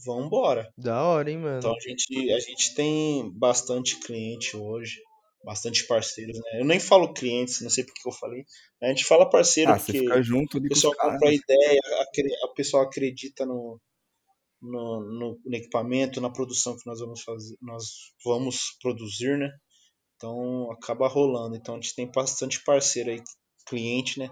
Vambora. Da hora, hein, mano. Então a gente, a gente tem bastante cliente hoje. bastante parceiros, né? Eu nem falo clientes, não sei porque eu falei. A gente fala parceiro Ah, porque fica junto o pessoal compra a ideia, acre- a pessoa acredita no, no, no- no equipamento, na produção que nós vamos fazer, nós vamos produzir, né? Então acaba rolando. Então a gente tem bastante parceiro aí, cliente, né?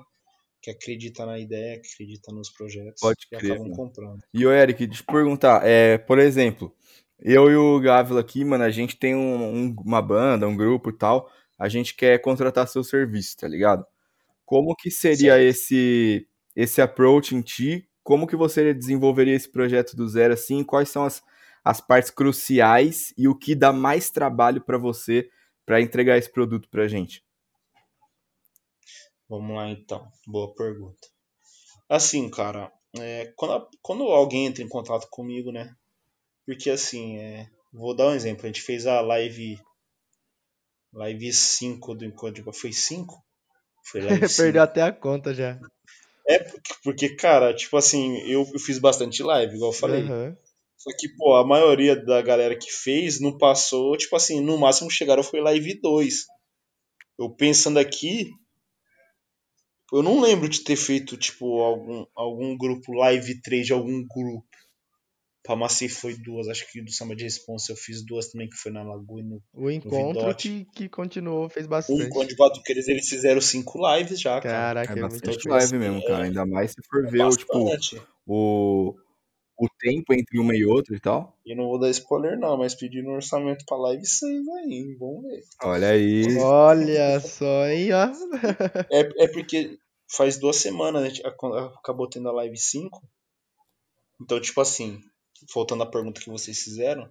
Que acredita na ideia, que acredita nos projetos Pode e crer, acabam mano. comprando. E o Eric, deixa eu te perguntar, é, por exemplo, eu e o Gávila aqui, mano, a gente tem um- um- uma banda, um grupo e tal, a gente quer contratar seu serviço, tá ligado? Como que seria Certo. esse esse approach em ti? Como que você desenvolveria esse projeto do zero assim? Quais são as, as partes cruciais e o que dá mais trabalho pra você pra entregar esse produto pra gente? Vamos lá então. Boa pergunta. Assim, cara, é, quando, a- quando alguém entra em contato comigo, né? Porque assim, é, vou dar um exemplo. A gente fez a live. Live 5 do Encontro. Foi 5? Foi live 5. Perdeu até a conta já. É porque, porque, cara, tipo assim, eu, eu fiz bastante live, igual eu falei. Aham. Só que, pô, a maioria da galera que fez não passou, tipo assim, no máximo chegaram foi live 2. Eu pensando aqui, eu não lembro de ter feito, tipo, algum, algum grupo live 3 de algum grupo. Pra Macei foi duas, acho que do Samba de Responsa eu fiz duas também, que foi na Lagoa e no O encontro Vidote. que, que continuou, fez Um bastante. com de Batuqueiros, eles fizeram cinco lives já, cara. Caraca, É é muito bastante tipo coisa. live assim, mesmo, cara. Ainda mais se for É ver o, tipo, bastante. o, o tempo entre uma e outra e tal. E não vou dar spoiler não, mas pedindo um orçamento pra live 6 aí, vamos ver. Olha aí. Olha só, hein, ó. É, é porque faz duas semanas, né, ac- acabou tendo a live 5. Então, tipo assim, voltando à pergunta que vocês fizeram,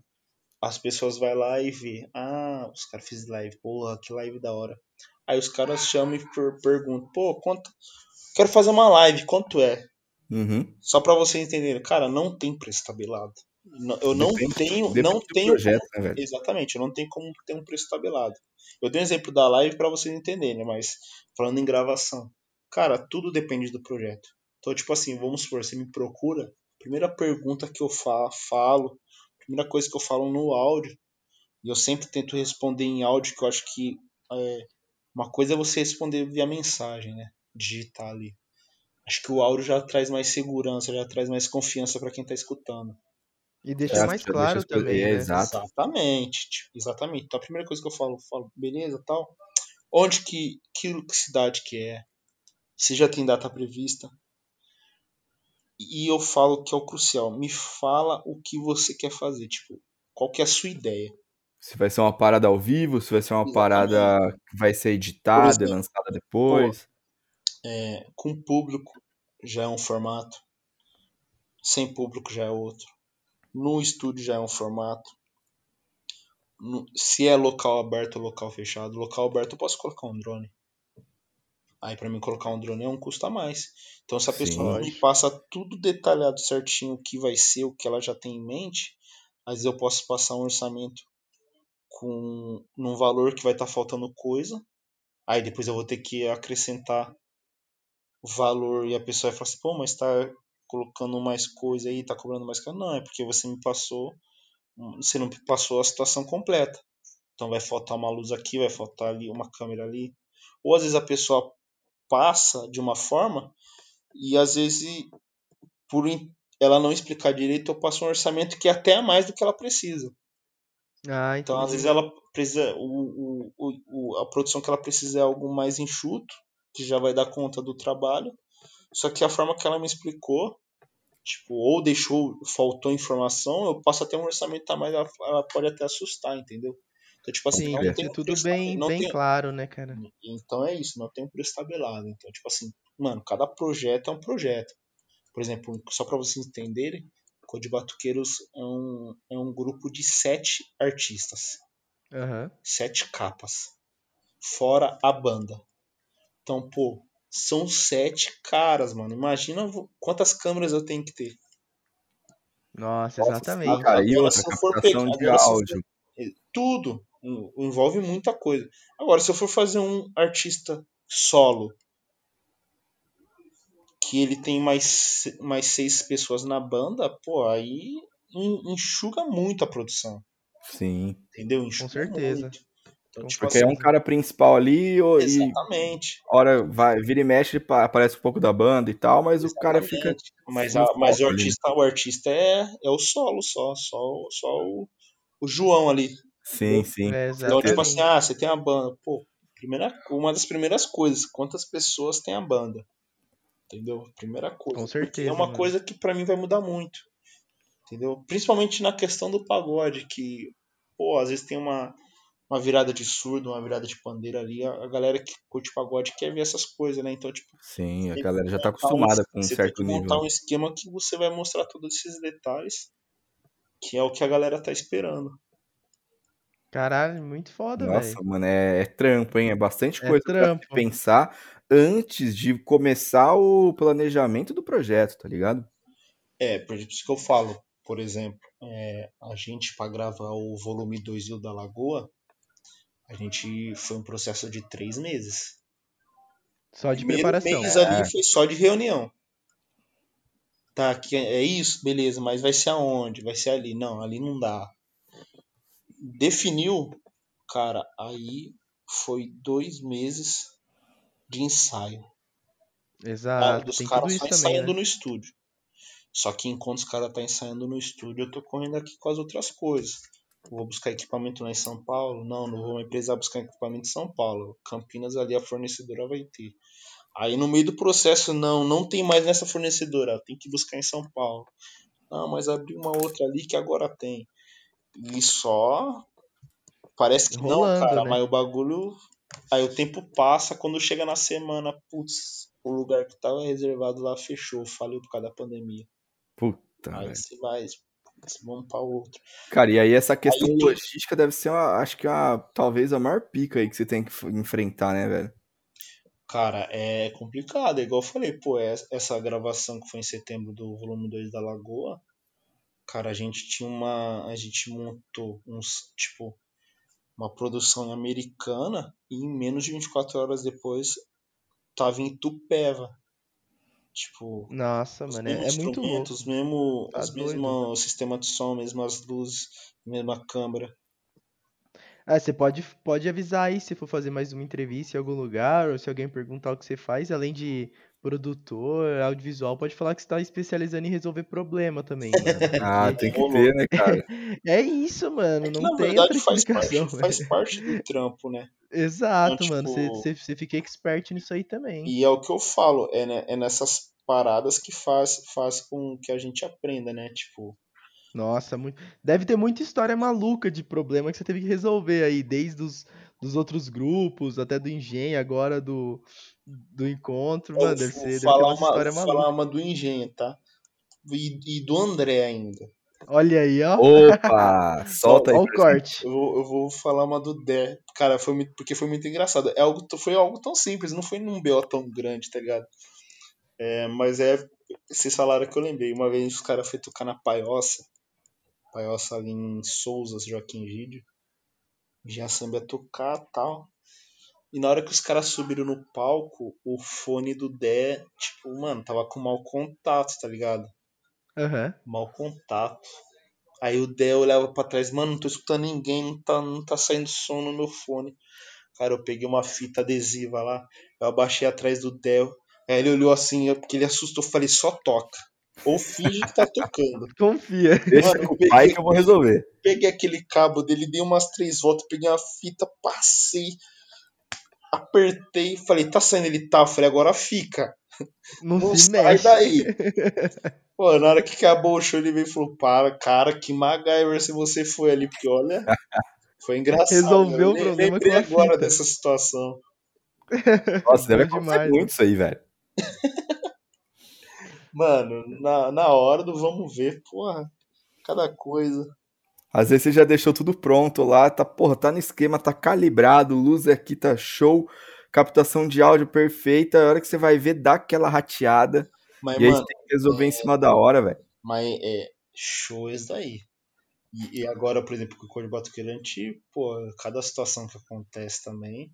as pessoas vai lá e vê, ah, os caras fizeram live, porra, que live da hora. Aí os caras chamam e per perguntam, pô, quanto. Quero fazer uma live, quanto é? Uhum. Só pra vocês entenderem, cara, não tem preço tabelado. Eu não Depende- tenho, Depende não tenho projeto, né, velho? Exatamente, eu não tenho como ter um preço tabelado. Eu dei um exemplo da live para vocês entenderem, mas falando em gravação, cara, tudo depende do projeto. Então, tipo assim, vamos supor, você me procura, primeira pergunta que eu fa falo, primeira coisa que eu falo no áudio, e eu sempre tento responder em áudio, que eu acho que é, uma coisa é você responder via mensagem, né? Digitar ali. Acho que o áudio já traz mais segurança, já traz mais confiança para quem tá escutando. E deixa É, mais claro deixa também, é, né? exato. Exatamente, tipo, exatamente. Então a primeira coisa que eu falo, eu falo, beleza, tal. Onde que, que cidade que é? Se já tem data prevista. E eu falo que é o crucial. Me fala o que você quer fazer, tipo, qual que é a sua ideia? Se vai ser uma parada ao vivo, se vai ser uma Exatamente. parada que vai ser editada, exemplo, lançada depois. É, com público já é um formato. Sem público já é outro. No estúdio já é um formato. No- se é local aberto ou local fechado. Local aberto eu posso colocar um drone. Aí pra mim colocar um drone é um custo a mais. Então se a Sim. pessoa me passa tudo detalhado certinho o que vai ser, o que ela já tem em mente, às vezes eu posso passar um orçamento com num valor que vai estar faltando coisa. Aí depois eu vou ter que acrescentar valor e a pessoa vai falar assim, pô, mas tá colocando mais coisa aí, tá cobrando mais caro. Não, é porque você me passou, você não passou a situação completa. Então vai faltar uma luz aqui, vai faltar ali uma câmera ali. Ou às vezes a pessoa passa de uma forma e às vezes por ela não explicar direito, eu passo um orçamento que é até mais do que ela precisa. Ah, Então, às vezes, ela precisa. O, o, o- a produção que ela precisa é algo mais enxuto, que já vai dar conta do trabalho. Só que a forma que ela me explicou, tipo, ou deixou, faltou informação, eu passo até um orçamento a mais, ela, ela pode até assustar, entendeu? Então, tipo assim, Sim, não tem tudo bem, bem tem- claro, né, cara? Então é isso, não tem um preço tabelado. Então, tipo assim, mano, cada projeto é um projeto. Por exemplo, só para vocês entenderem, Code Batuqueiros é um, é um grupo de sete artistas Aham. sete capas. Fora a banda. Então, pô, são sete caras, mano. Imagina quantas câmeras eu tenho que ter. Nossa, Nossa, exatamente. Ah, cara, e Agora, outra se eu for pegar- de agora, se eu áudio. Tudo. En- Envolve muita coisa. Agora, se eu for fazer um artista solo, que ele tem mais, mais seis pessoas na banda, pô, aí en- enxuga muito a produção. Sim. Entendeu? Enxuga certeza. muito. Então, tipo Porque é um assim, cara principal ali o- e exatamente. hora vai, vira e mexe, pa- aparece um pouco da banda e tal, mas o cara fica. exatamente. Mas, a- mas o ali. artista, o artista é, é o solo só, só, o- só o, o João ali. Sim, sim. É, Então, tipo exatamente. assim, ah, você tem a banda. Pô, primeira, uma das primeiras coisas, quantas pessoas tem a banda? Entendeu? Primeira coisa. Com Porque certeza, É uma mano. coisa que pra mim vai mudar muito. Entendeu? Principalmente na questão do pagode, que, pô, às vezes tem uma, uma virada de surdo, uma virada de pandeira ali. A, a galera que curte pagode quer ver essas coisas, né? Então, tipo, Sim, a galera já tá montar um- acostumada com um você certo tem que montar nível. um esquema que você vai mostrar todos esses detalhes, que é o que a galera tá esperando. Caralho, muito foda, Nossa, velho. mano, é, é trampo, hein? É bastante É coisa pra trampo. se pensar antes de começar o planejamento do projeto, tá ligado? É, por isso que eu falo, por exemplo, é, a gente para gravar o volume 2 do da Lagoa, a gente foi um processo de três meses. Só de Primeiro preparação. mês É. ali foi só de reunião. Tá, que é isso, beleza, mas vai ser aonde? Vai ser ali. Não, ali não dá. Definiu, cara, aí foi dois meses de ensaio. Ah, Exato. dos caras só também, ensaiando né? no estúdio. Só que enquanto os caras tá ensaiando no estúdio, eu tô correndo aqui com as outras coisas. Vou buscar equipamento lá em São Paulo? Não, não vou precisar buscar equipamento em São Paulo. Campinas ali a fornecedora vai ter. Aí no meio do processo, não, não tem mais nessa fornecedora, tem que buscar em São Paulo. Não, mas abriu uma outra ali que agora tem. E só parece que Rolando, não, cara, né? mas o bagulho aí o tempo passa, quando chega na semana, putz, o lugar que tava reservado lá fechou, faliu por causa da pandemia. Puta, Aí velho. você vai, vamos pra outro. Cara, e aí essa questão Aí logística deve ser, uma, acho que uma, talvez a maior pica aí que você tem que enfrentar, né, velho? Cara, é complicado, é igual eu falei, pô, é- essa gravação que foi em setembro do volume 2 da Lagoa, cara, a gente tinha uma. A gente montou uns, tipo, uma produção americana e em menos de 24 horas depois tava em Tupéva. Tipo, Nossa, os mano, é, mesmos é muito louco. instrumentos, mesmo, Tá os mesmos sistema de som, mesmas luzes, mesma câmera. Ah, você pode, pode avisar aí se for fazer mais uma entrevista em algum lugar, ou se alguém perguntar o que você faz, além de produtor, audiovisual, pode falar que você tá especializando em resolver problema também, mano. Ah, tem que ter, né, cara? é isso, mano, É que não na tem verdade outra faz parte, faz parte do trampo, né? Exato, Então, mano, você, tipo- você, você fica expert nisso aí também. E é o que eu falo, é, né- é nessas paradas que faz, faz com que a gente aprenda, né? Tipo, Nossa, muito... deve ter muita história maluca de problema que você teve que resolver aí, desde os dos outros grupos, até do engenho, agora do, do encontro, mano, deve vou ser, deve ter falar umas uma, histórias vou falar uma do Engenho, tá? E, e do André ainda. Olha aí, ó, Opa! Solta aí. ó o corte. Eu vou, eu vou falar uma do Dé. Cara, foi muito- porque foi muito engraçado. É algo, foi algo tão simples, não foi num BO tão grande, tá ligado? É, mas é. Vocês falaram que eu lembrei. Uma vez os caras foram tocar na Paiossa. Paiossa ali em Souza, Joaquim Gídio. Já samba ia tocar tal. E na hora que os caras subiram no palco, o fone do Dé, tipo, mano, tava com mau contato, tá ligado? Aham. Mau contato. Aí o Dé olhava pra trás, mano, não tô escutando ninguém, não tá, não tá saindo som no meu fone. Cara, eu peguei uma fita adesiva lá, eu abaixei atrás do Dé. Aí ele olhou assim, porque ele assustou, eu falei, só toca. Ou finge que tá tocando. Confia. Deixa Mano, com eu o pai peguei- que eu vou resolver. Peguei aquele cabo dele, dei umas três voltas, peguei uma fita, passei, apertei, falei, tá saindo ele tá? Falei, agora fica. Não, Não se sai mexe. daí. Pô, na hora que acabou o show, ele veio e falou: Para, cara, que MacGyver se você foi ali, porque olha. Foi engraçado. Resolveu eu o le- problema lembrei com a agora fita. dessa situação. Nossa, deve acontecer demais, muito isso aí, velho. Mano, na, na hora do vamos ver, porra, cada coisa. Às vezes você já deixou tudo pronto lá, tá, porra, tá no esquema, tá calibrado, luz aqui tá show, captação de áudio perfeita, a hora que você vai ver, dá aquela rateada, Mas, e aí mano, você tem que resolver em cima da hora, velho. mas é show esse daí. E, e agora, por exemplo, com o Cor de Batuqueirante, pô, cada situação que acontece também.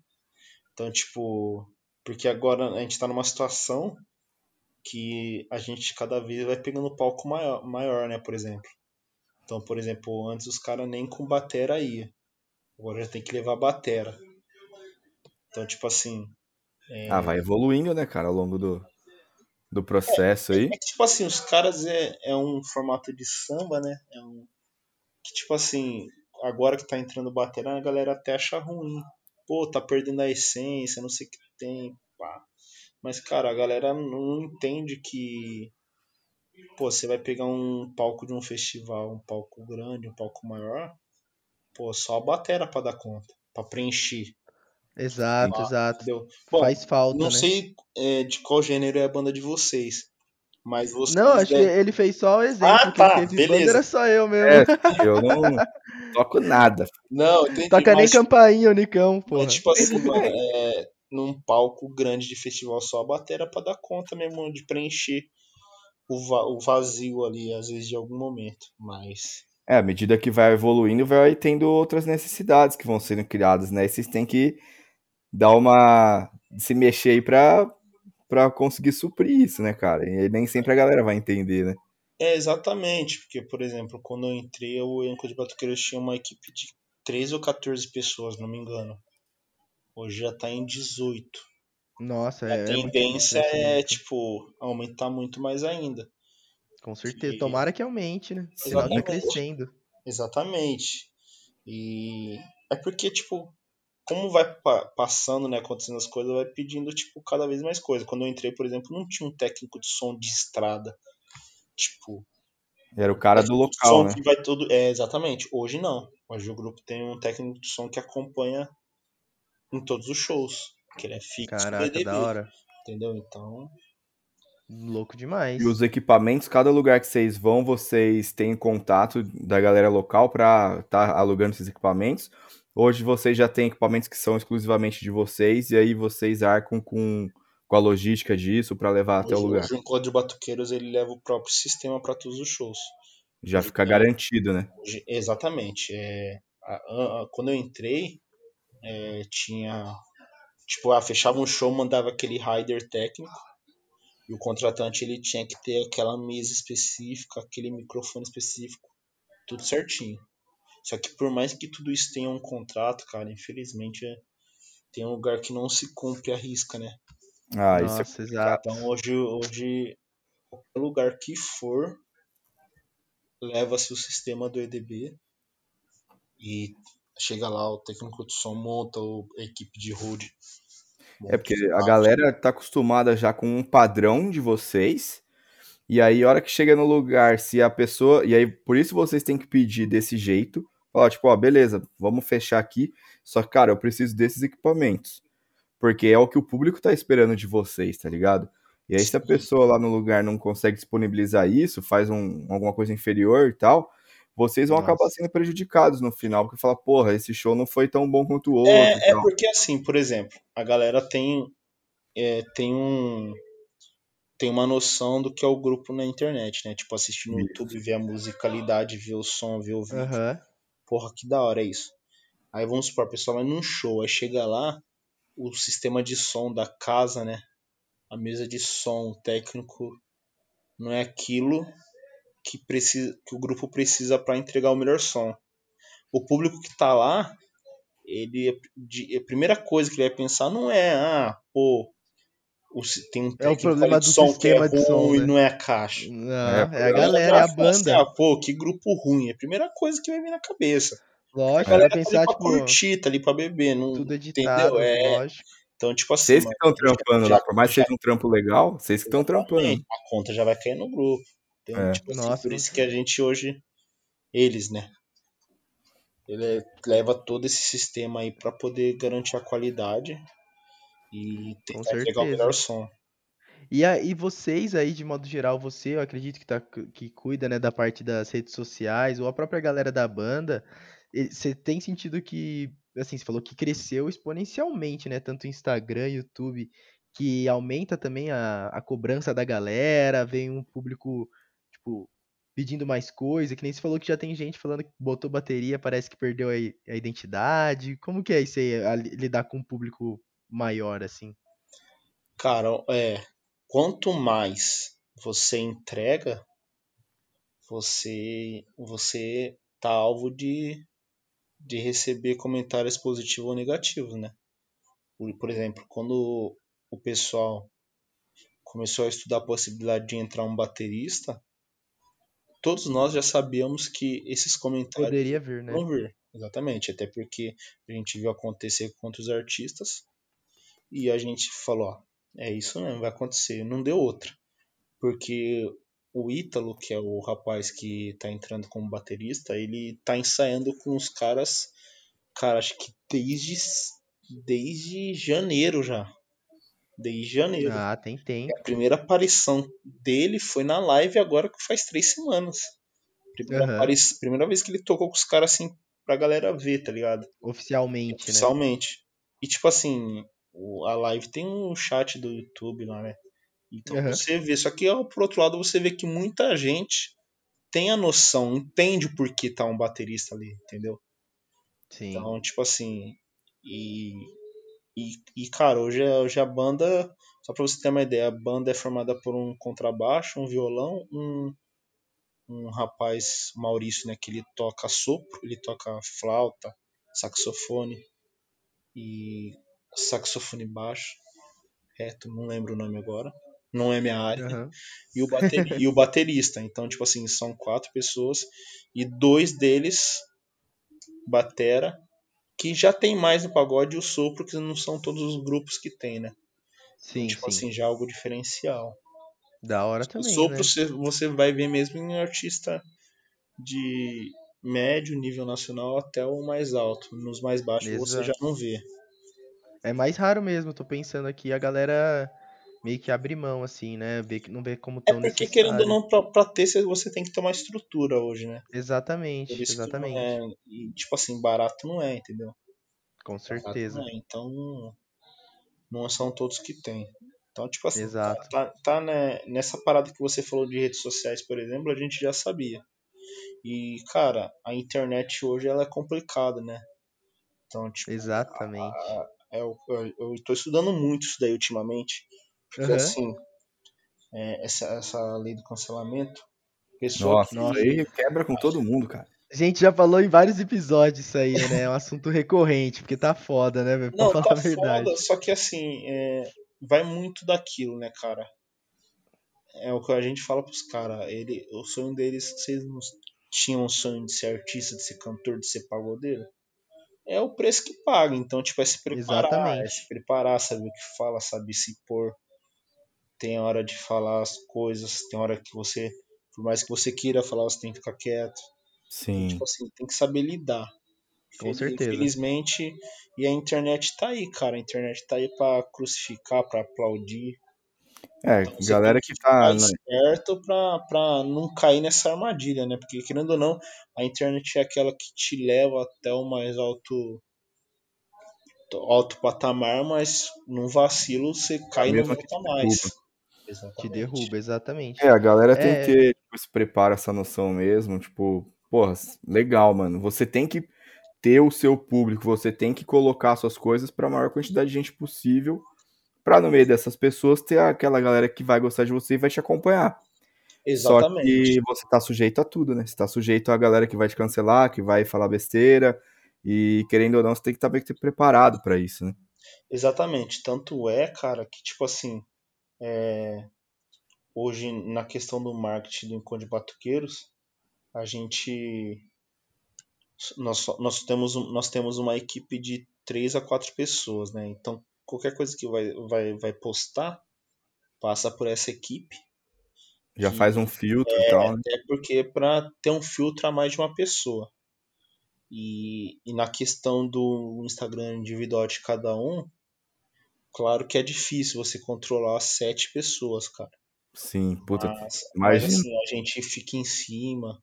Então, tipo, porque agora a gente tá numa situação que a gente cada vez vai pegando palco maior, maior né, por exemplo. Então, por exemplo, antes os caras nem com batera ia. Agora já tem que levar batera. Então, tipo assim. É... Ah, vai evoluindo, né, cara, ao longo do, do processo é, aí. É, tipo assim, os caras é, é um formato de samba, né? É um. Que tipo assim, agora que tá entrando batera, a galera até acha ruim. Pô, tá perdendo a essência, não sei o que tem, pá. Mas, cara, a galera não entende que. Pô, você vai pegar um palco de um festival, um palco grande, um palco maior. Pô, só a batera pra dar conta, pra preencher. Exato, ah, exato. Bom, Faz falta. Não né? sei é, de qual gênero é a banda de vocês. Mas vocês. Não, acho devem... que ele fez só o exemplo. Ah, tá, beleza. banda era só eu mesmo. É, eu não toco nada. Não, entendi. Toca mas... nem campainha, o Nicão, pô. É tipo assim, é, num palco grande de festival só a bateria pra dar conta mesmo de preencher o, va o vazio ali, às vezes, de algum momento. Mas. É, à medida que vai evoluindo, vai tendo outras necessidades que vão sendo criadas, né? E vocês têm que dar uma. se mexer aí pra, pra conseguir suprir isso, né, cara? E nem sempre a galera vai entender, né? É, exatamente, porque, por exemplo, quando eu entrei, o elenco de Batuqueiros tinha uma equipe de 13 ou 14 pessoas, não me engano. Hoje já tá em 18. Nossa, a é. A tendência é, tipo, aumentar muito mais ainda. Com certeza. E... Tomara que aumente, né? Senão tá crescendo. Exatamente. E é porque, tipo, como vai passando, né, acontecendo as coisas, vai pedindo, tipo, cada vez mais coisa. Quando eu entrei, por exemplo, não tinha um técnico de som de estrada. Tipo. Era o cara do local, né? Que vai todo... É, exatamente. Hoje não. Hoje o grupo tem um técnico de som que acompanha em todos os shows. Que ele é fixo. Caraca, BDB, da hora. Entendeu? Então. Louco demais. E os equipamentos, cada lugar que vocês vão, vocês têm contato da galera local para estar tá alugando esses equipamentos? Hoje vocês já têm equipamentos que são exclusivamente de vocês e aí vocês arcam com, com a logística disso para levar hoje, até o lugar? Hoje o Código de Batuqueiros ele leva o próprio sistema para todos os shows. Já hoje, fica garantido, né? Hoje, exatamente. É, a, a, quando eu entrei, é, tinha. Tipo, ah, fechava um show, mandava aquele rider técnico. E o contratante ele tinha que ter aquela mesa específica, aquele microfone específico, tudo certinho. Só que por mais que tudo isso tenha um contrato, cara, infelizmente é, tem um lugar que não se cumpre a risca, né? Ah, Nossa, isso é exato. Então hoje, hoje, qualquer lugar que for, leva-se o sistema do EDB e chega lá, o técnico de som monta a equipe de road. É porque a galera tá acostumada já com um padrão de vocês. E aí, a hora que chega no lugar, se a pessoa. E aí, por isso vocês têm que pedir desse jeito. Falar, tipo, ó, beleza, vamos fechar aqui. Só que, cara, eu preciso desses equipamentos. Porque é o que o público tá esperando de vocês, tá ligado? E aí, se a pessoa lá no lugar não consegue disponibilizar isso, faz um, alguma coisa inferior e tal, vocês vão Nossa. acabar sendo prejudicados no final, porque fala, porra, esse show não foi tão bom quanto o outro. É, é porque assim, por exemplo, a galera tem, é, tem um tem uma noção do que é o grupo na internet, né? Tipo, assistir no. YouTube, ver a musicalidade, ver o som, ver o vídeo. Uhum. Porra, que da hora é isso. Aí vamos supor, a pessoa vai num show, aí chega lá, o sistema de som da casa, né? A mesa de som, o técnico, não é aquilo que, precisa, que o grupo precisa para entregar o melhor som. O público que está lá, ele a primeira coisa que ele vai pensar não é, ah, pô, tem um é o problema do som que é ruim som, né? não é a caixa. Não, é, é a galera, é a banda. Assim, ah, pô, que grupo ruim. É a primeira coisa que vai vir na cabeça. Lógico, vai pensar, tá ali pra tipo, curtir, tá ali pra beber. Não, tudo editado, é, lógico. Então, tipo assim. Vocês que estão trampando já, lá, por mais que seja um trampo legal, vocês que estão trampando. A conta já vai cair no grupo. Então, é. tipo assim, por isso que a gente hoje. Eles, né? Ele leva todo esse sistema aí para poder garantir a qualidade e tentar entregar o melhor som. E, a, e vocês aí, de modo geral, você, eu acredito que, tá, que cuida né, da parte das redes sociais, ou a própria galera da banda, você tem sentido que, assim, você falou que cresceu exponencialmente, né? Tanto Instagram, YouTube, que aumenta também a, a cobrança da galera, vem um público, tipo, pedindo mais coisa, que nem você falou que já tem gente falando que botou bateria, parece que perdeu a, a identidade. Como que é isso aí, a, lidar com um público maior, assim? Cara, é, quanto mais você entrega, você você tá alvo de de receber comentários positivos ou negativos, né? Por, por exemplo, quando o pessoal começou a estudar a possibilidade de entrar um baterista, todos nós já sabíamos que esses comentários Poderia vir, né? vão vir. Exatamente, até porque a gente viu acontecer com outros artistas e a gente falou, ó, é isso mesmo, vai acontecer. Não deu outra. Porque o Ítalo, que é o rapaz que tá entrando como baterista, ele tá ensaiando com os caras, cara, acho que desde, desde janeiro já. Desde janeiro. Ah, tem tempo. A primeira aparição dele foi na live agora que faz três semanas. Primeira, Aham. apari- primeira vez que ele tocou com os caras assim pra galera ver, tá ligado? Oficialmente, né? Oficialmente. E tipo assim, a live tem um chat do YouTube lá, né? Então Aham. você vê, só que ó, por outro lado você vê que muita gente tem a noção, entende por que tá um baterista ali, entendeu? Sim. Então, tipo assim, e, e, e cara, hoje, a- hoje a banda, só pra você ter uma ideia, a banda é formada por um contrabaixo, um violão, um, um rapaz, Maurício, né, que ele toca sopro, ele toca flauta, saxofone e saxofone baixo, reto, não lembro o nome agora, não é minha área, Aham. e o, bateri- e o baterista. Então, tipo assim, são quatro pessoas e dois deles batera, que já tem mais no pagode e o sopro, que não são todos os grupos que tem, né? Sim, tipo sim. assim, já é algo diferencial. Da hora o também, sopro né? você, você vai ver mesmo em artista de médio nível nacional até o mais alto. Nos mais baixos você Exato. já não vê. É mais raro mesmo, tô pensando aqui, a galera meio que abre mão, assim, né? Vê que não vê como É tão porque, querendo ou necessário. não, pra, pra ter, você tem que ter uma estrutura hoje, né? Exatamente, exatamente. é. E, tipo assim, barato não é, entendeu? Com certeza. é. Então, não são todos que tem. Então, tipo assim, Exato. tá, tá, tá, né, nessa parada que você falou de redes sociais, por exemplo, a gente já sabia. E, cara, a internet hoje ela é complicada, né? Então, tipo, Exatamente. eu, eu, eu tô estudando muito isso daí ultimamente. Porque, Aham. assim, é, essa, essa lei do cancelamento, pessoa Nossa, que- Nossa. aí quebra com todo mundo, cara. A gente já falou em vários episódios isso aí, né? É um assunto recorrente, porque tá foda, né, velho? Pra Não, falar tá a verdade. foda, só que assim, é, vai muito daquilo, né, cara? É o que a gente fala pros caras. Ele, o sonho deles, vocês não tinham um sonho de ser artista, de ser cantor, de ser pagodeiro? É o preço que paga. Então, tipo, é se preparar, Exatamente. é se preparar, saber o que fala, saber se pôr. Tem hora de falar as coisas, tem hora que você, por mais que você queira falar, você tem que ficar quieto. Sim. Tipo assim, tem que saber lidar. Com Fel- certeza. Infelizmente, e a internet tá aí, cara. A internet tá aí pra crucificar, pra aplaudir. É, Então, galera tem que tá. Esperto pra, pra não cair nessa armadilha, né? Porque, querendo ou não, a internet é aquela que te leva até o mais alto alto patamar, mas num vacilo você cai mesma que volta mais. derruba. Exatamente. Te derruba, exatamente. É, a galera tem É. que ter tipo, esse preparo, essa noção mesmo. Tipo, porra, legal, mano. Você tem que ter o seu público, você tem que colocar suas coisas pra maior quantidade de gente possível. Pra no meio dessas pessoas ter aquela galera que vai gostar de você e vai te acompanhar. Só Exatamente. que você tá sujeito a tudo, né? Você tá sujeito a galera que vai te cancelar, que vai falar besteira. E querendo ou não, você tem que estar bem preparado pra isso, né? Exatamente. Tanto é, cara, que tipo assim, é, hoje na questão do marketing do Encontro de Batuqueiros, a gente nós, nós temos nós temos uma equipe de três a quatro pessoas, né? Então qualquer coisa que vai vai vai postar passa por essa equipe. Já Que- faz um filtro e tal, né? É porque para ter um filtro a mais de uma pessoa. E, e na questão do Instagram individual de cada um, claro que é difícil você controlar sete pessoas, cara. Sim, puta. Mas, mas assim, a gente fica em cima.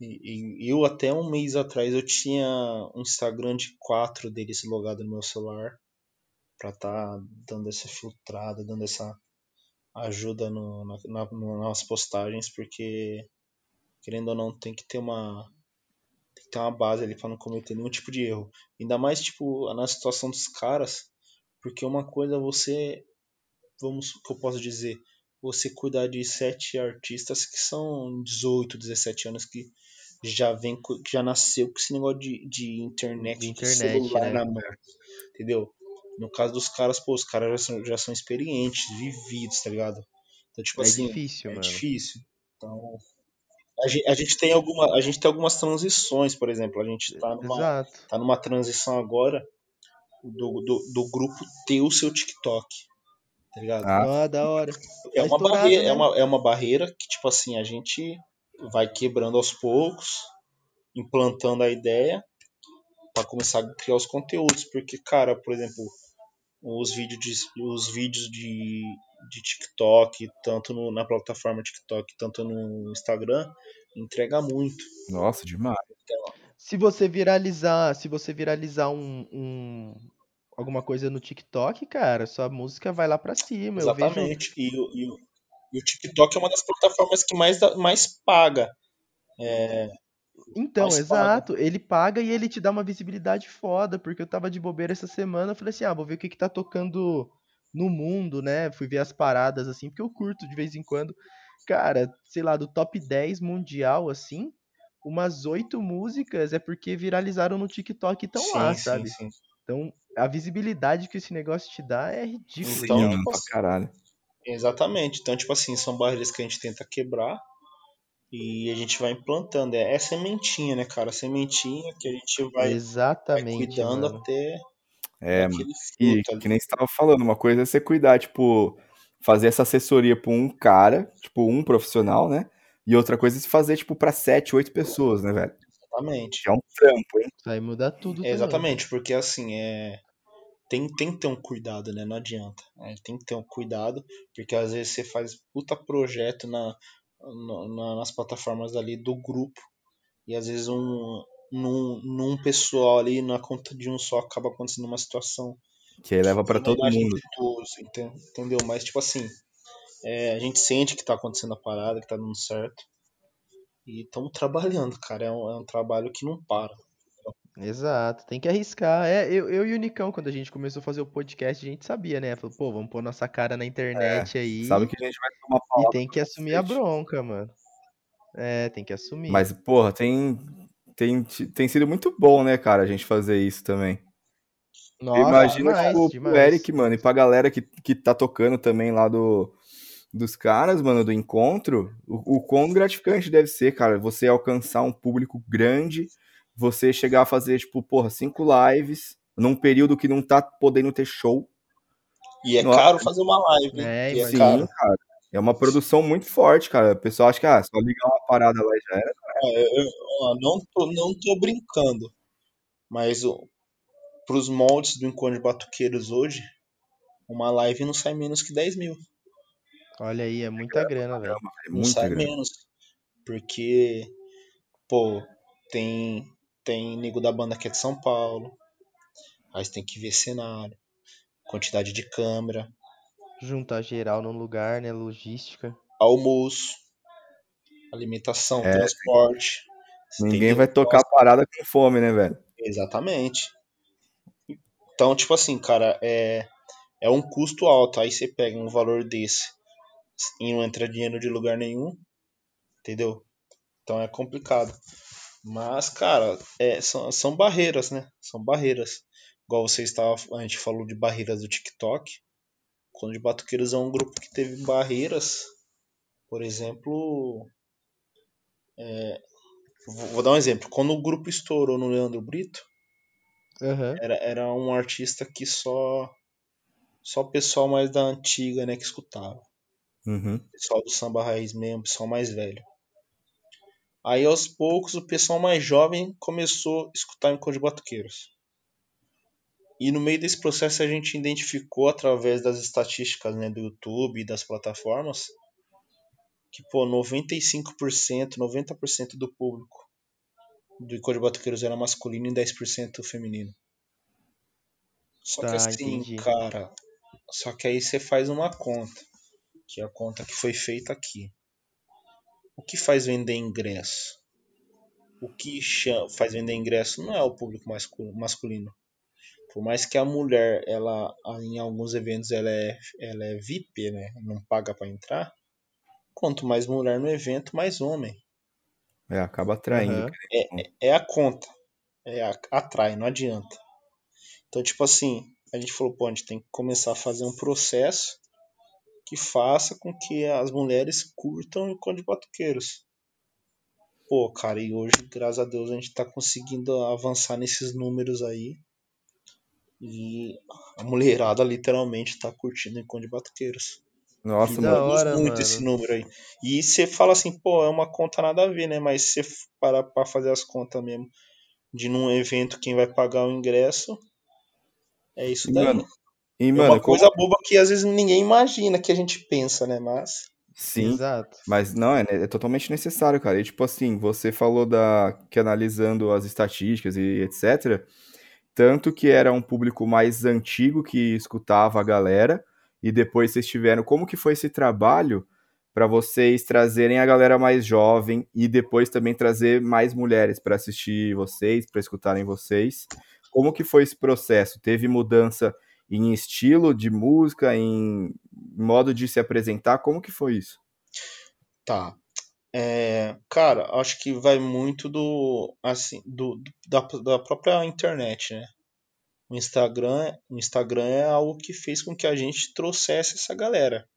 E, e eu até um mês atrás eu tinha um Instagram de quatro deles logado no meu celular pra tá dando essa filtrada, dando essa ajuda no, na, na- nas postagens, porque querendo ou não tem que ter uma tem que ter uma base ali pra não cometer nenhum tipo de erro. Ainda mais tipo na situação dos caras, porque uma coisa é você vamos que eu posso dizer, você cuidar de sete artistas que são 18, 17 anos que já vem co- já nasceu com esse negócio de, de internet, De de, internet, celular né? na mão. Entendeu? No caso dos caras, pô, os caras já são, já são experientes, vividos, tá ligado? Então, tipo É assim, difícil, é mano. difícil. Então, a gente, a gente tem alguma, a gente tem algumas transições, por exemplo, a gente tá numa, Exato. tá numa transição agora do, do, do grupo ter o seu TikTok, tá ligado? Ah, Ah, da hora. é tá uma barreira, né? é uma, é uma barreira que, tipo assim, a gente vai quebrando aos poucos, implantando a ideia para começar a criar os conteúdos, porque, cara, por exemplo, os vídeos de, os vídeos de, de TikTok, tanto no- na plataforma TikTok, tanto no Instagram, entrega muito. nossa, demais. Se você viralizar, se você viralizar um, um- alguma coisa no TikTok, cara, sua música vai lá pra cima. Eu vejo Exatamente. E, o- e, e o TikTok é uma das plataformas que mais, mais paga. Então, mais exato. Ele paga e ele te dá uma visibilidade foda, porque eu tava de bobeira essa semana, eu falei assim, ah, vou ver o que que tá tocando no mundo, né? Fui ver as paradas assim, porque eu curto de vez em quando. Cara, sei lá, do top 10 mundial assim, umas oito músicas é porque viralizaram no TikTok e estão sim, lá, sim, sabe? sim. Então, a visibilidade que esse negócio te dá é ridícula. Então, Sim, pra caralho. Exatamente. Então, tipo assim, são barreiras que a gente tenta quebrar e a gente vai implantando. É, é sementinha, né, cara? Sementinha que a gente vai, vai Exatamente, cuidando mano. até É, E ali. que nem você tava falando, uma coisa é você cuidar, tipo, fazer essa assessoria pra um cara, tipo, um profissional, né? E outra coisa é se fazer, tipo, pra sete, oito pessoas, né, velho? Exatamente. É um trampo, hein? Isso aí muda tudo também. Exatamente, porque assim, é. Tem, tem que ter um cuidado, né? Não adianta. né? Tem que ter um cuidado, porque às vezes você faz puta projeto na, na- na- nas plataformas ali do grupo, e às vezes um, num, num pessoal ali, na conta de um só, acaba acontecendo uma situação Que aí leva pra na todo mundo. todos, enten- entendeu? Mas, tipo assim, é, a gente sente que tá acontecendo a parada, que tá dando certo. E estamos trabalhando, cara. É um, é um trabalho que não para. Exato, tem que arriscar. É, eu, eu e o Nicão, quando a gente começou a fazer o podcast, a gente sabia, né? Falou, pô, vamos pôr nossa cara na internet aí É, Sabe que a gente vai tomar e palavra tem que assumir a bronca, mano. É, tem que assumir. Mas, porra, tem, tem, tem sido muito bom, né, cara, a gente fazer isso também. Nossa, Imagina, demais, tipo, demais. pro Eric, mano, e pra galera que, que tá tocando também lá do, dos caras, mano, do encontro, o, o quão gratificante deve ser, cara, você alcançar um público grande, você chegar a fazer, tipo, porra, cinco lives, num período que não tá podendo ter show. E é Nossa. caro fazer uma live? É, e é Sim, caro. cara. É uma produção muito forte, cara. O pessoal acha que, ah, só ligar uma parada lá e já era. É, eu, não, tô, não tô brincando. Mas o, pros moldes do Encontro de Batuqueiros hoje, uma live não sai menos que 10 mil. Olha aí, é muita grana, velho. É não muita sai grana. menos. Porque, pô, tem, tem nego da banda que é de São Paulo. Aí você tem que ver cenário, quantidade de câmera, Juntar geral num lugar, né? Logística. almoço, alimentação, É, transporte. Ninguém vai tocar a parada com fome, né, velho? Exatamente. Então, tipo assim, cara, é, é um custo alto. Aí você pega um valor desse e não entra dinheiro de lugar nenhum, entendeu? Então é complicado. Mas, cara, é, são, são barreiras, né? São barreiras. Igual você estava, a gente falou de barreiras do TikTok. Quando de Batuqueiros é um grupo que teve barreiras, por exemplo. é, vou, vou dar um exemplo. Quando o grupo estourou no Leandro Brito, Aham. era, era um artista que só só o pessoal mais da antiga, né, que escutava. Uhum. Pessoal do samba raiz mesmo, pessoal mais velho. Aí aos poucos o pessoal mais jovem começou a escutar Encontro de Batuqueiros. E no meio desse processo a gente identificou através das estatísticas, né, do YouTube e das plataformas que pô, 95%, 90% do público do Encontro de Batuqueiros era masculino e 10% feminino. Só que Tá, assim, entendi. cara, só que aí você faz uma conta, que é a conta que foi feita aqui. O que faz vender ingresso? O que faz vender ingresso não é o público mascu- masculino. Por mais que a mulher, ela em alguns eventos ela é, ela é VIP, né? Não paga para entrar. Quanto mais mulher no evento, mais homem. É, acaba atraindo. Aham. É a conta. É a, atrai, não adianta. Então, tipo assim, a gente falou, pô, a gente tem que começar a fazer um processo que faça com que as mulheres curtam o Conde de Batuqueiros. Pô, cara, e hoje, graças a Deus, a gente tá conseguindo avançar nesses números aí. E a mulherada literalmente tá curtindo o Conde de Batuqueiros. Nossa, Que da hora, muito mano. esse número aí. E você fala assim, pô, é uma conta nada a ver, né? Mas se você parar pra fazer as contas mesmo de num evento quem vai pagar o ingresso, é isso daí. mano, E, é mano, uma coisa boba que às vezes ninguém imagina que a gente pensa, né? Mas. sim, Exato. mas não, é, é totalmente necessário, cara. E, tipo assim, você falou da que analisando as estatísticas e etc. Tanto que era um público mais antigo que escutava a galera, e depois vocês tiveram. Como que foi esse trabalho para vocês trazerem a galera mais jovem e depois também trazer mais mulheres para assistir vocês, para escutarem vocês? Como que foi esse processo? Teve mudança em estilo de música, em modo de se apresentar? Como que foi isso? Tá. É, cara, acho que vai muito do assim do, da, da própria internet, né? O Instagram, o Instagram é algo que fez com que a gente trouxesse essa galera.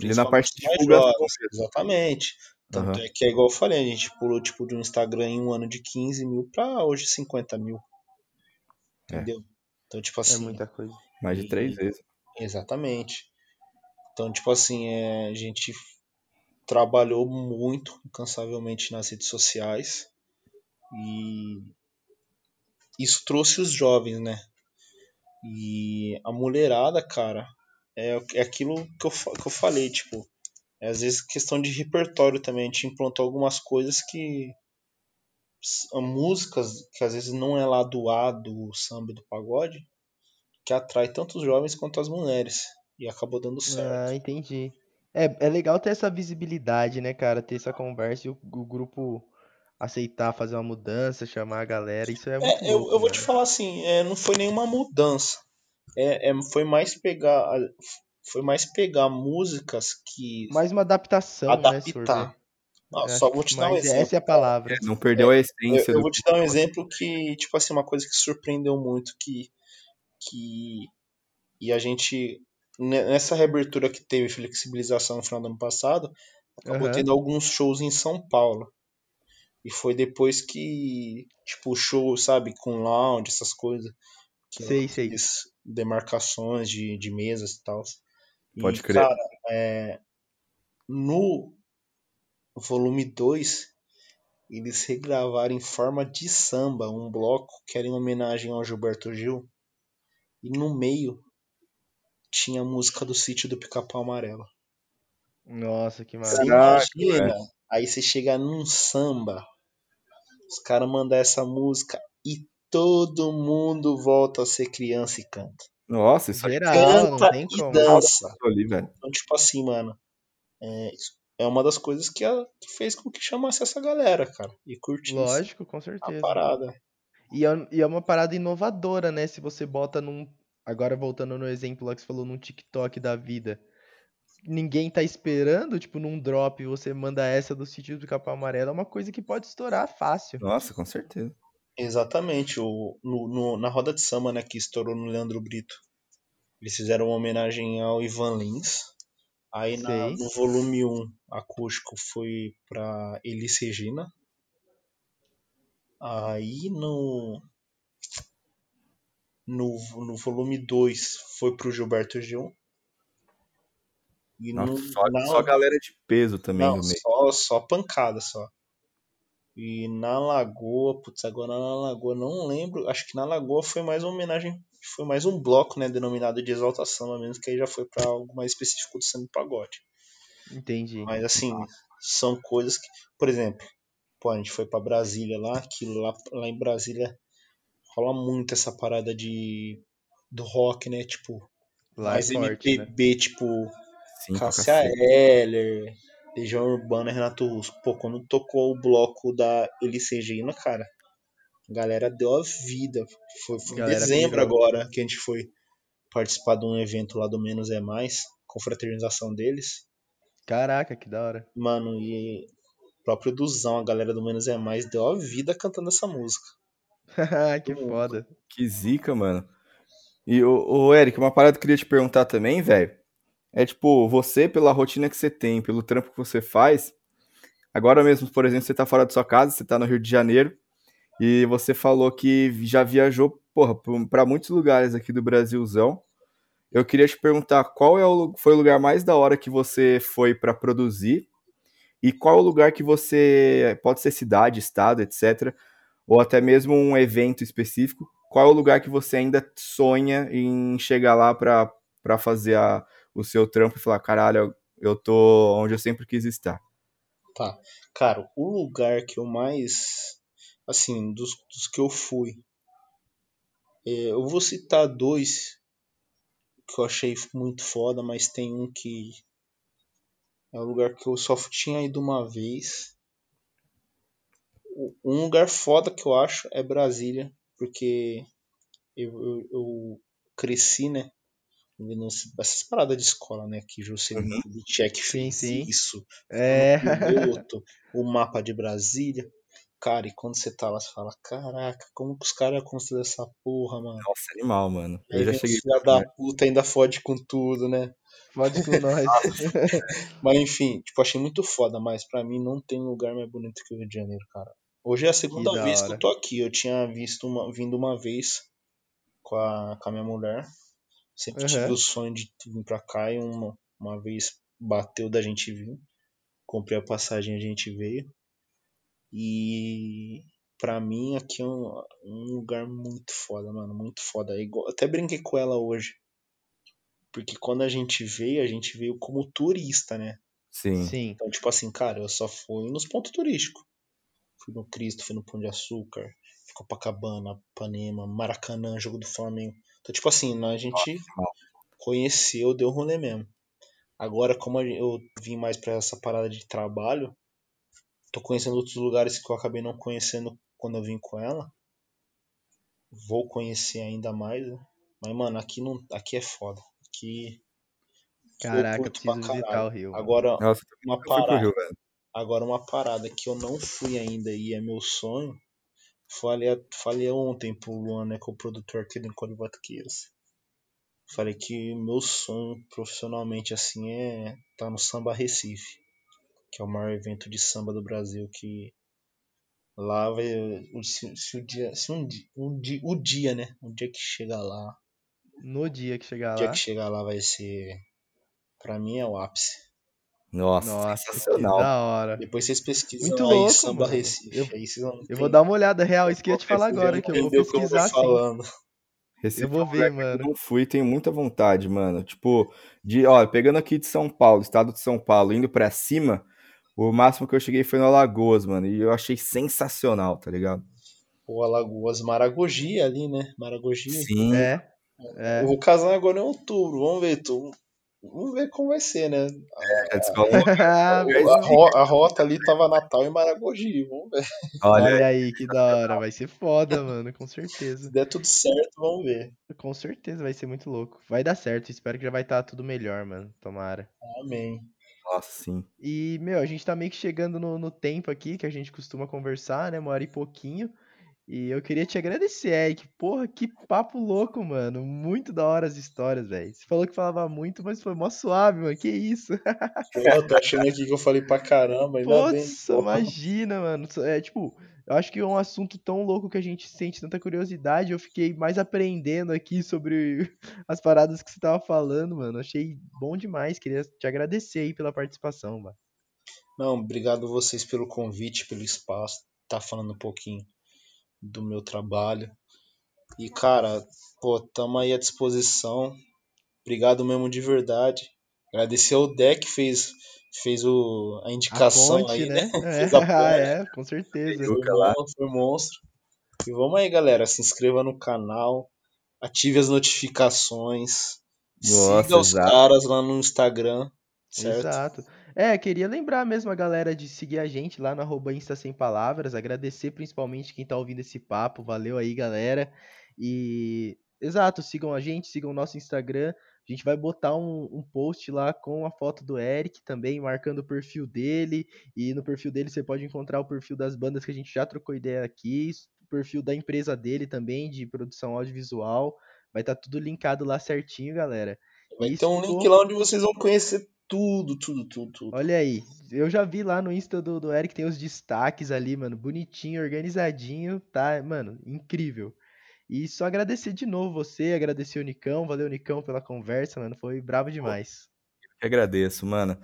Ele na parte de divulgação. jovens, Exatamente. Tanto Aham. é que é igual eu falei, a gente pulou tipo de um Instagram em um ano de 15 mil pra hoje 50 mil. É. Entendeu? Então, tipo É assim, muita coisa. Mais de três vezes. Exatamente. Então, tipo assim, é, a gente trabalhou muito incansavelmente nas redes sociais e isso trouxe os jovens, né? E a mulherada, cara, é, é aquilo que eu, que eu falei, tipo, é às vezes questão de repertório também. A gente implantou algumas coisas que. Músicas que às vezes não é lá do A, do samba do pagode, que atrai tanto os jovens quanto as mulheres. E acabou dando certo. Ah, entendi. É, é legal ter essa visibilidade, né, cara? Ter essa conversa e o, o grupo aceitar fazer uma mudança, chamar a galera. Isso é muito É, eu, louco, eu vou te falar assim, é, não foi nenhuma mudança. É, é, foi mais pegar. Foi mais pegar músicas que Mais uma adaptação, né, se for ver. adaptar. Não, Eu só vou te dar um exemplo. Essa é a palavra. Não perdeu a Eu, essência eu do vou te dar um exemplo que, tipo assim, uma coisa que surpreendeu muito que. que e a gente. ne- Nessa reabertura que teve flexibilização no final do ano passado, acabou Aham. tendo alguns shows em São Paulo. E foi depois que, tipo, show, sabe, com lounge, essas coisas. Que Sei, sei. demarcações de, de mesas e tal. Pode crer. cara, é, no volume 2, eles regravaram em forma de samba um bloco que era em homenagem ao Gilberto Gil. E no meio tinha a música do sítio do Pica-Pau Amarelo. Nossa, que Você maravilha. imagina, aí você chega num samba, os caras mandam essa música e todo mundo volta a ser criança e canta. Nossa, isso aí Geral, não Canta tem e como. dança. ali. Então, tipo assim, mano, é, é uma das coisas que, a- que fez com que chamasse essa galera, cara. E curtisse Lógico, com a certeza. parada. E é, e é uma parada inovadora, né? Se você bota num. Agora voltando no exemplo lá que você falou, num TikTok da vida. Ninguém tá esperando, tipo, num drop, você manda essa do sítio do Capão Amarelo, é uma coisa que pode estourar fácil. Nossa, com certeza. Exatamente. O, no, no- na roda de samba, né, que estourou no Leandro Brito, eles fizeram uma homenagem ao Ivan Lins. Aí na- no volume 1, acústico, foi pra Elis Regina. Aí no. No, no volume 2 foi pro Gilberto Gil. E Nossa, no, só, na- só galera de peso também não, só, só pancada só. E na Lagoa, putz, agora na Lagoa, não lembro. Acho que na Lagoa foi mais uma homenagem, foi mais um bloco, né, denominado de exaltação, a menos que aí já foi pra algo mais específico do samba pagode. Entendi. Mas assim, são coisas que, por exemplo, pô, a gente foi pra Brasília lá, aquilo lá, lá em Brasília rola muito essa parada de do rock, né, tipo, Lá mais é forte, né? MPB, tipo, Sim, Cássia. Heller, Legião Urbana, Renato Russo. Pô, quando tocou o bloco da Elis Regina, cara, galera deu a vida. Foi, foi em dezembro pirou. agora que a gente foi participar de um evento lá do Menos é Mais, confraternização deles. Caraca, que da hora. Mano, e O próprio Duzão, a galera do Menos é Mais, deu a vida cantando essa música. que foda. Que zica, mano. E o, o Eric, uma parada que eu queria te perguntar também, velho. É tipo, você, pela rotina que você tem, pelo trampo que você faz, agora mesmo, por exemplo, você tá fora da sua casa, você tá no Rio de Janeiro, e você falou que já viajou, porra, pra muitos lugares aqui do Brasilzão. Eu queria te perguntar qual é o, foi o lugar mais da hora que você foi para produzir e qual é o lugar que você, pode ser cidade, estado, etc., ou até mesmo um evento específico, qual é o lugar que você ainda sonha em chegar lá para fazer a, o seu trampo e falar, caralho, eu tô onde eu sempre quis estar? Tá. Cara, o lugar que eu mais, assim, dos, dos que eu fui, é, eu vou citar dois que eu achei muito foda, mas tem um que é um lugar que eu só tinha ido uma vez. Um lugar foda que eu acho é Brasília, porque eu, eu, eu cresci, né? Vendo essas paradas de escola, né? Que Juscelino uhum. Kubitschek fez sim, sim. isso. É. Piloto, o mapa de Brasília. Cara, e quando você tá lá, você fala, caraca, como que os caras construíram essa porra, mano? Nossa, animal, mano. Eu Aí já cheguei. Filha da puta ainda fode com tudo, né? Fode com nós. mas enfim, tipo, achei muito foda, mas pra mim não tem lugar mais bonito que o Rio de Janeiro, cara. Hoje é a segunda que vez que eu tô aqui. Eu tinha visto uma, vindo uma vez com a, com a minha mulher. Sempre uhum. tive o sonho de vir pra cá e uma, uma vez bateu da gente vir. Comprei a passagem e a gente veio. E pra mim aqui é um, um lugar muito foda, mano. Muito foda. É igual, até brinquei com ela hoje. Porque quando a gente veio, a gente veio como turista, né? Sim. Sim. Então, tipo assim, cara, eu só fui nos pontos turísticos. Fui no Cristo, fui no Pão de Açúcar, Copacabana, Panema, Maracanã, jogo do Flamengo. Então, tipo assim, a gente conheceu, deu rolê mesmo. Agora, como eu vim mais pra essa parada de trabalho, tô conhecendo outros lugares que eu acabei não conhecendo quando eu vim com ela. Vou conhecer ainda mais, né? Mas, mano, aqui, não, aqui é foda. Aqui. Caraca, preciso visitar o Rio. Agora, Nossa, uma parada. Rio, agora, uma parada que eu não fui ainda e é meu sonho. Falei, falei ontem pro Luan, né, que é o produtor aqui do Encontro Batuqueiras. Falei que meu sonho profissionalmente assim é estar tá no Samba Recife que é o maior evento de samba do Brasil, que lá vai. Se, se o dia. Se um, um dia. O dia, né? O dia que chegar lá. No dia que chegar lá. O dia que chegar lá vai ser. Pra mim é o ápice. Nossa, Nossa sensacional. Que da hora. Depois vocês pesquisam Muito aí louco, Samba mano. Recife. Eu, eu vou dar uma olhada real, isso que eu ia te falar agora, que eu vou pesquisar eu falando. Recife eu vou ver, mano. Eu não fui, tenho muita vontade, mano. Tipo, de, ó, pegando aqui de São Paulo, estado de São Paulo, indo pra cima, o máximo que eu cheguei foi no Alagoas, mano, e eu achei sensacional, tá ligado? O Alagoas, Maragogi ali, né? Maragogi. Sim. É. é. O casal agora é em outubro, vamos ver, tu. Vamos ver como vai ser, né? É, a, a, a, rota ali tava Natal e Maragogi, vamos ver. Olha, Olha aí que da hora, vai ser foda, mano, com certeza. Se der tudo certo, vamos ver. Com certeza vai ser muito louco. Vai dar certo, espero que já vai estar tá tudo melhor, mano. Tomara. Amém. Nossa, sim. E, meu, a gente tá meio que chegando no, no tempo aqui que a gente costuma conversar, né? Uma hora e pouquinho. E eu queria te agradecer, Eric. Porra, que papo louco, mano. Muito da hora as histórias, velho. Você falou que falava muito, mas foi mó suave, mano. Que isso? Pô, tô achando aqui que eu falei pra caramba. Ainda bem. imagina, mano. É tipo, eu acho que é um assunto tão louco que a gente sente tanta curiosidade. Eu fiquei mais aprendendo aqui sobre as paradas que você tava falando, mano. Achei bom demais. Queria te agradecer aí pela participação, mano. Não, obrigado vocês pelo convite, pelo espaço. Tá falando um pouquinho do meu trabalho. E, cara, pô, tamo aí à disposição. Obrigado mesmo de verdade. Agradecer ao Deck que fez fez o, a indicação a ponte, aí, né? né? É, ah, é, com certeza. Foi, bom, foi monstro. E vamos aí, galera. Se inscreva no canal, ative as notificações, Nossa, siga os exato. caras lá no Instagram, certo? Exato. É, queria lembrar mesmo a galera de seguir a gente lá no arroba Insta Sem Palavras, agradecer principalmente quem tá ouvindo esse papo, valeu aí, galera. E, exato, sigam a gente, sigam o nosso Instagram, A gente vai botar um, um, post lá com a foto do Eric também, marcando o perfil dele. E no perfil dele você pode encontrar o perfil das bandas que a gente já trocou ideia aqui, o perfil da empresa dele também, de produção audiovisual. Vai estar tá tudo linkado lá certinho, galera. Vai ter um link lá onde vocês vão conhecer tudo, tudo, tudo, tudo. Olha aí, eu já vi lá no Insta do, do Eric, tem os destaques ali, mano, bonitinho, organizadinho, tá, mano, incrível. E só agradecer de novo você, agradecer o Nicão, valeu Nicão pela conversa, mano, foi bravo demais. Eu agradeço, mano.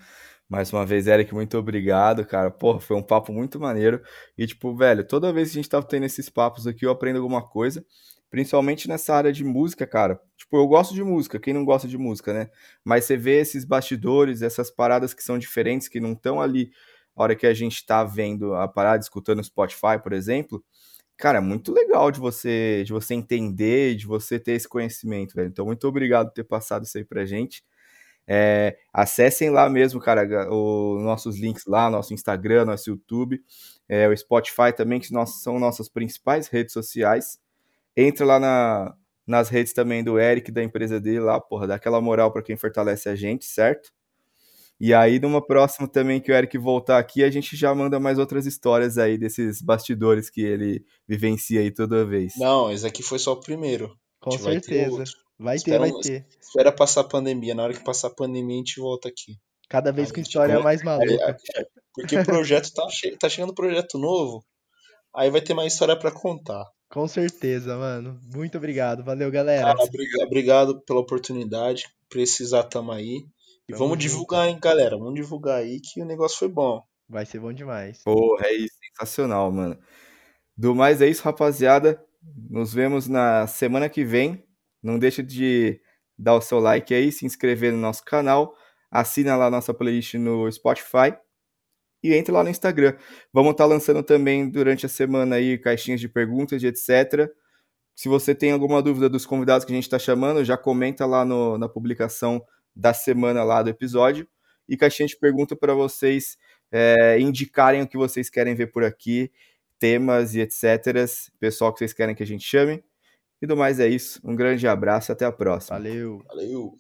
Mais uma vez, Eric, muito obrigado, cara. Porra, foi um papo muito maneiro. E, tipo, velho, toda vez que a gente tá tendo esses papos aqui, eu aprendo alguma coisa. Principalmente nessa área de música, cara. Tipo, eu gosto de música, quem não gosta de música, né? Mas você vê esses bastidores, essas paradas que são diferentes, que não estão ali a hora que a gente tá vendo a parada, escutando Spotify, por exemplo cara, muito legal de você de você entender, de você ter esse conhecimento, velho. Então, muito obrigado por ter passado isso aí pra gente. É, acessem lá mesmo, cara, os nossos links lá, nosso Instagram, nosso YouTube, é, o Spotify também, que nós, são nossas principais redes sociais. Entra lá na, nas redes também do Eric, da empresa dele lá, porra, dá aquela moral para quem fortalece a gente, certo? E aí, numa próxima também que o Eric voltar aqui, a gente já manda mais outras histórias aí desses bastidores que ele vivencia aí toda vez. Não, esse aqui foi só o primeiro. Com certeza. Vai ter, vai ter, vai ter. Espera passar a pandemia. Na hora que passar a pandemia, a gente volta aqui. Cada vez com história mais maluca. Porque o projeto tá, che tá chegando projeto novo. Aí vai ter mais história para contar. Com certeza, mano. Muito obrigado. Valeu, galera. Cara, obrigado pela oportunidade. Precisar, tamo aí. E vamos junto. divulgar, hein, galera. Vamos divulgar aí que o negócio foi bom. Vai ser bom demais. Porra, é isso. Sensacional, mano. Do mais é isso, rapaziada. Nos vemos na semana que vem. Não deixa de dar o seu like aí, se inscrever no nosso canal, assina lá a nossa playlist no Spotify e entre lá no Instagram. Vamos estar tá lançando também durante a semana aí caixinhas de perguntas e etc. Se você tem alguma dúvida dos convidados que a gente está chamando, já comenta lá no, na publicação da semana lá do episódio. E caixinha de pergunta para vocês é, indicarem o que vocês querem ver por aqui, temas e etc. Pessoal que vocês querem que a gente chame. E do mais é isso. Um grande abraço, até a próxima. Valeu. Valeu.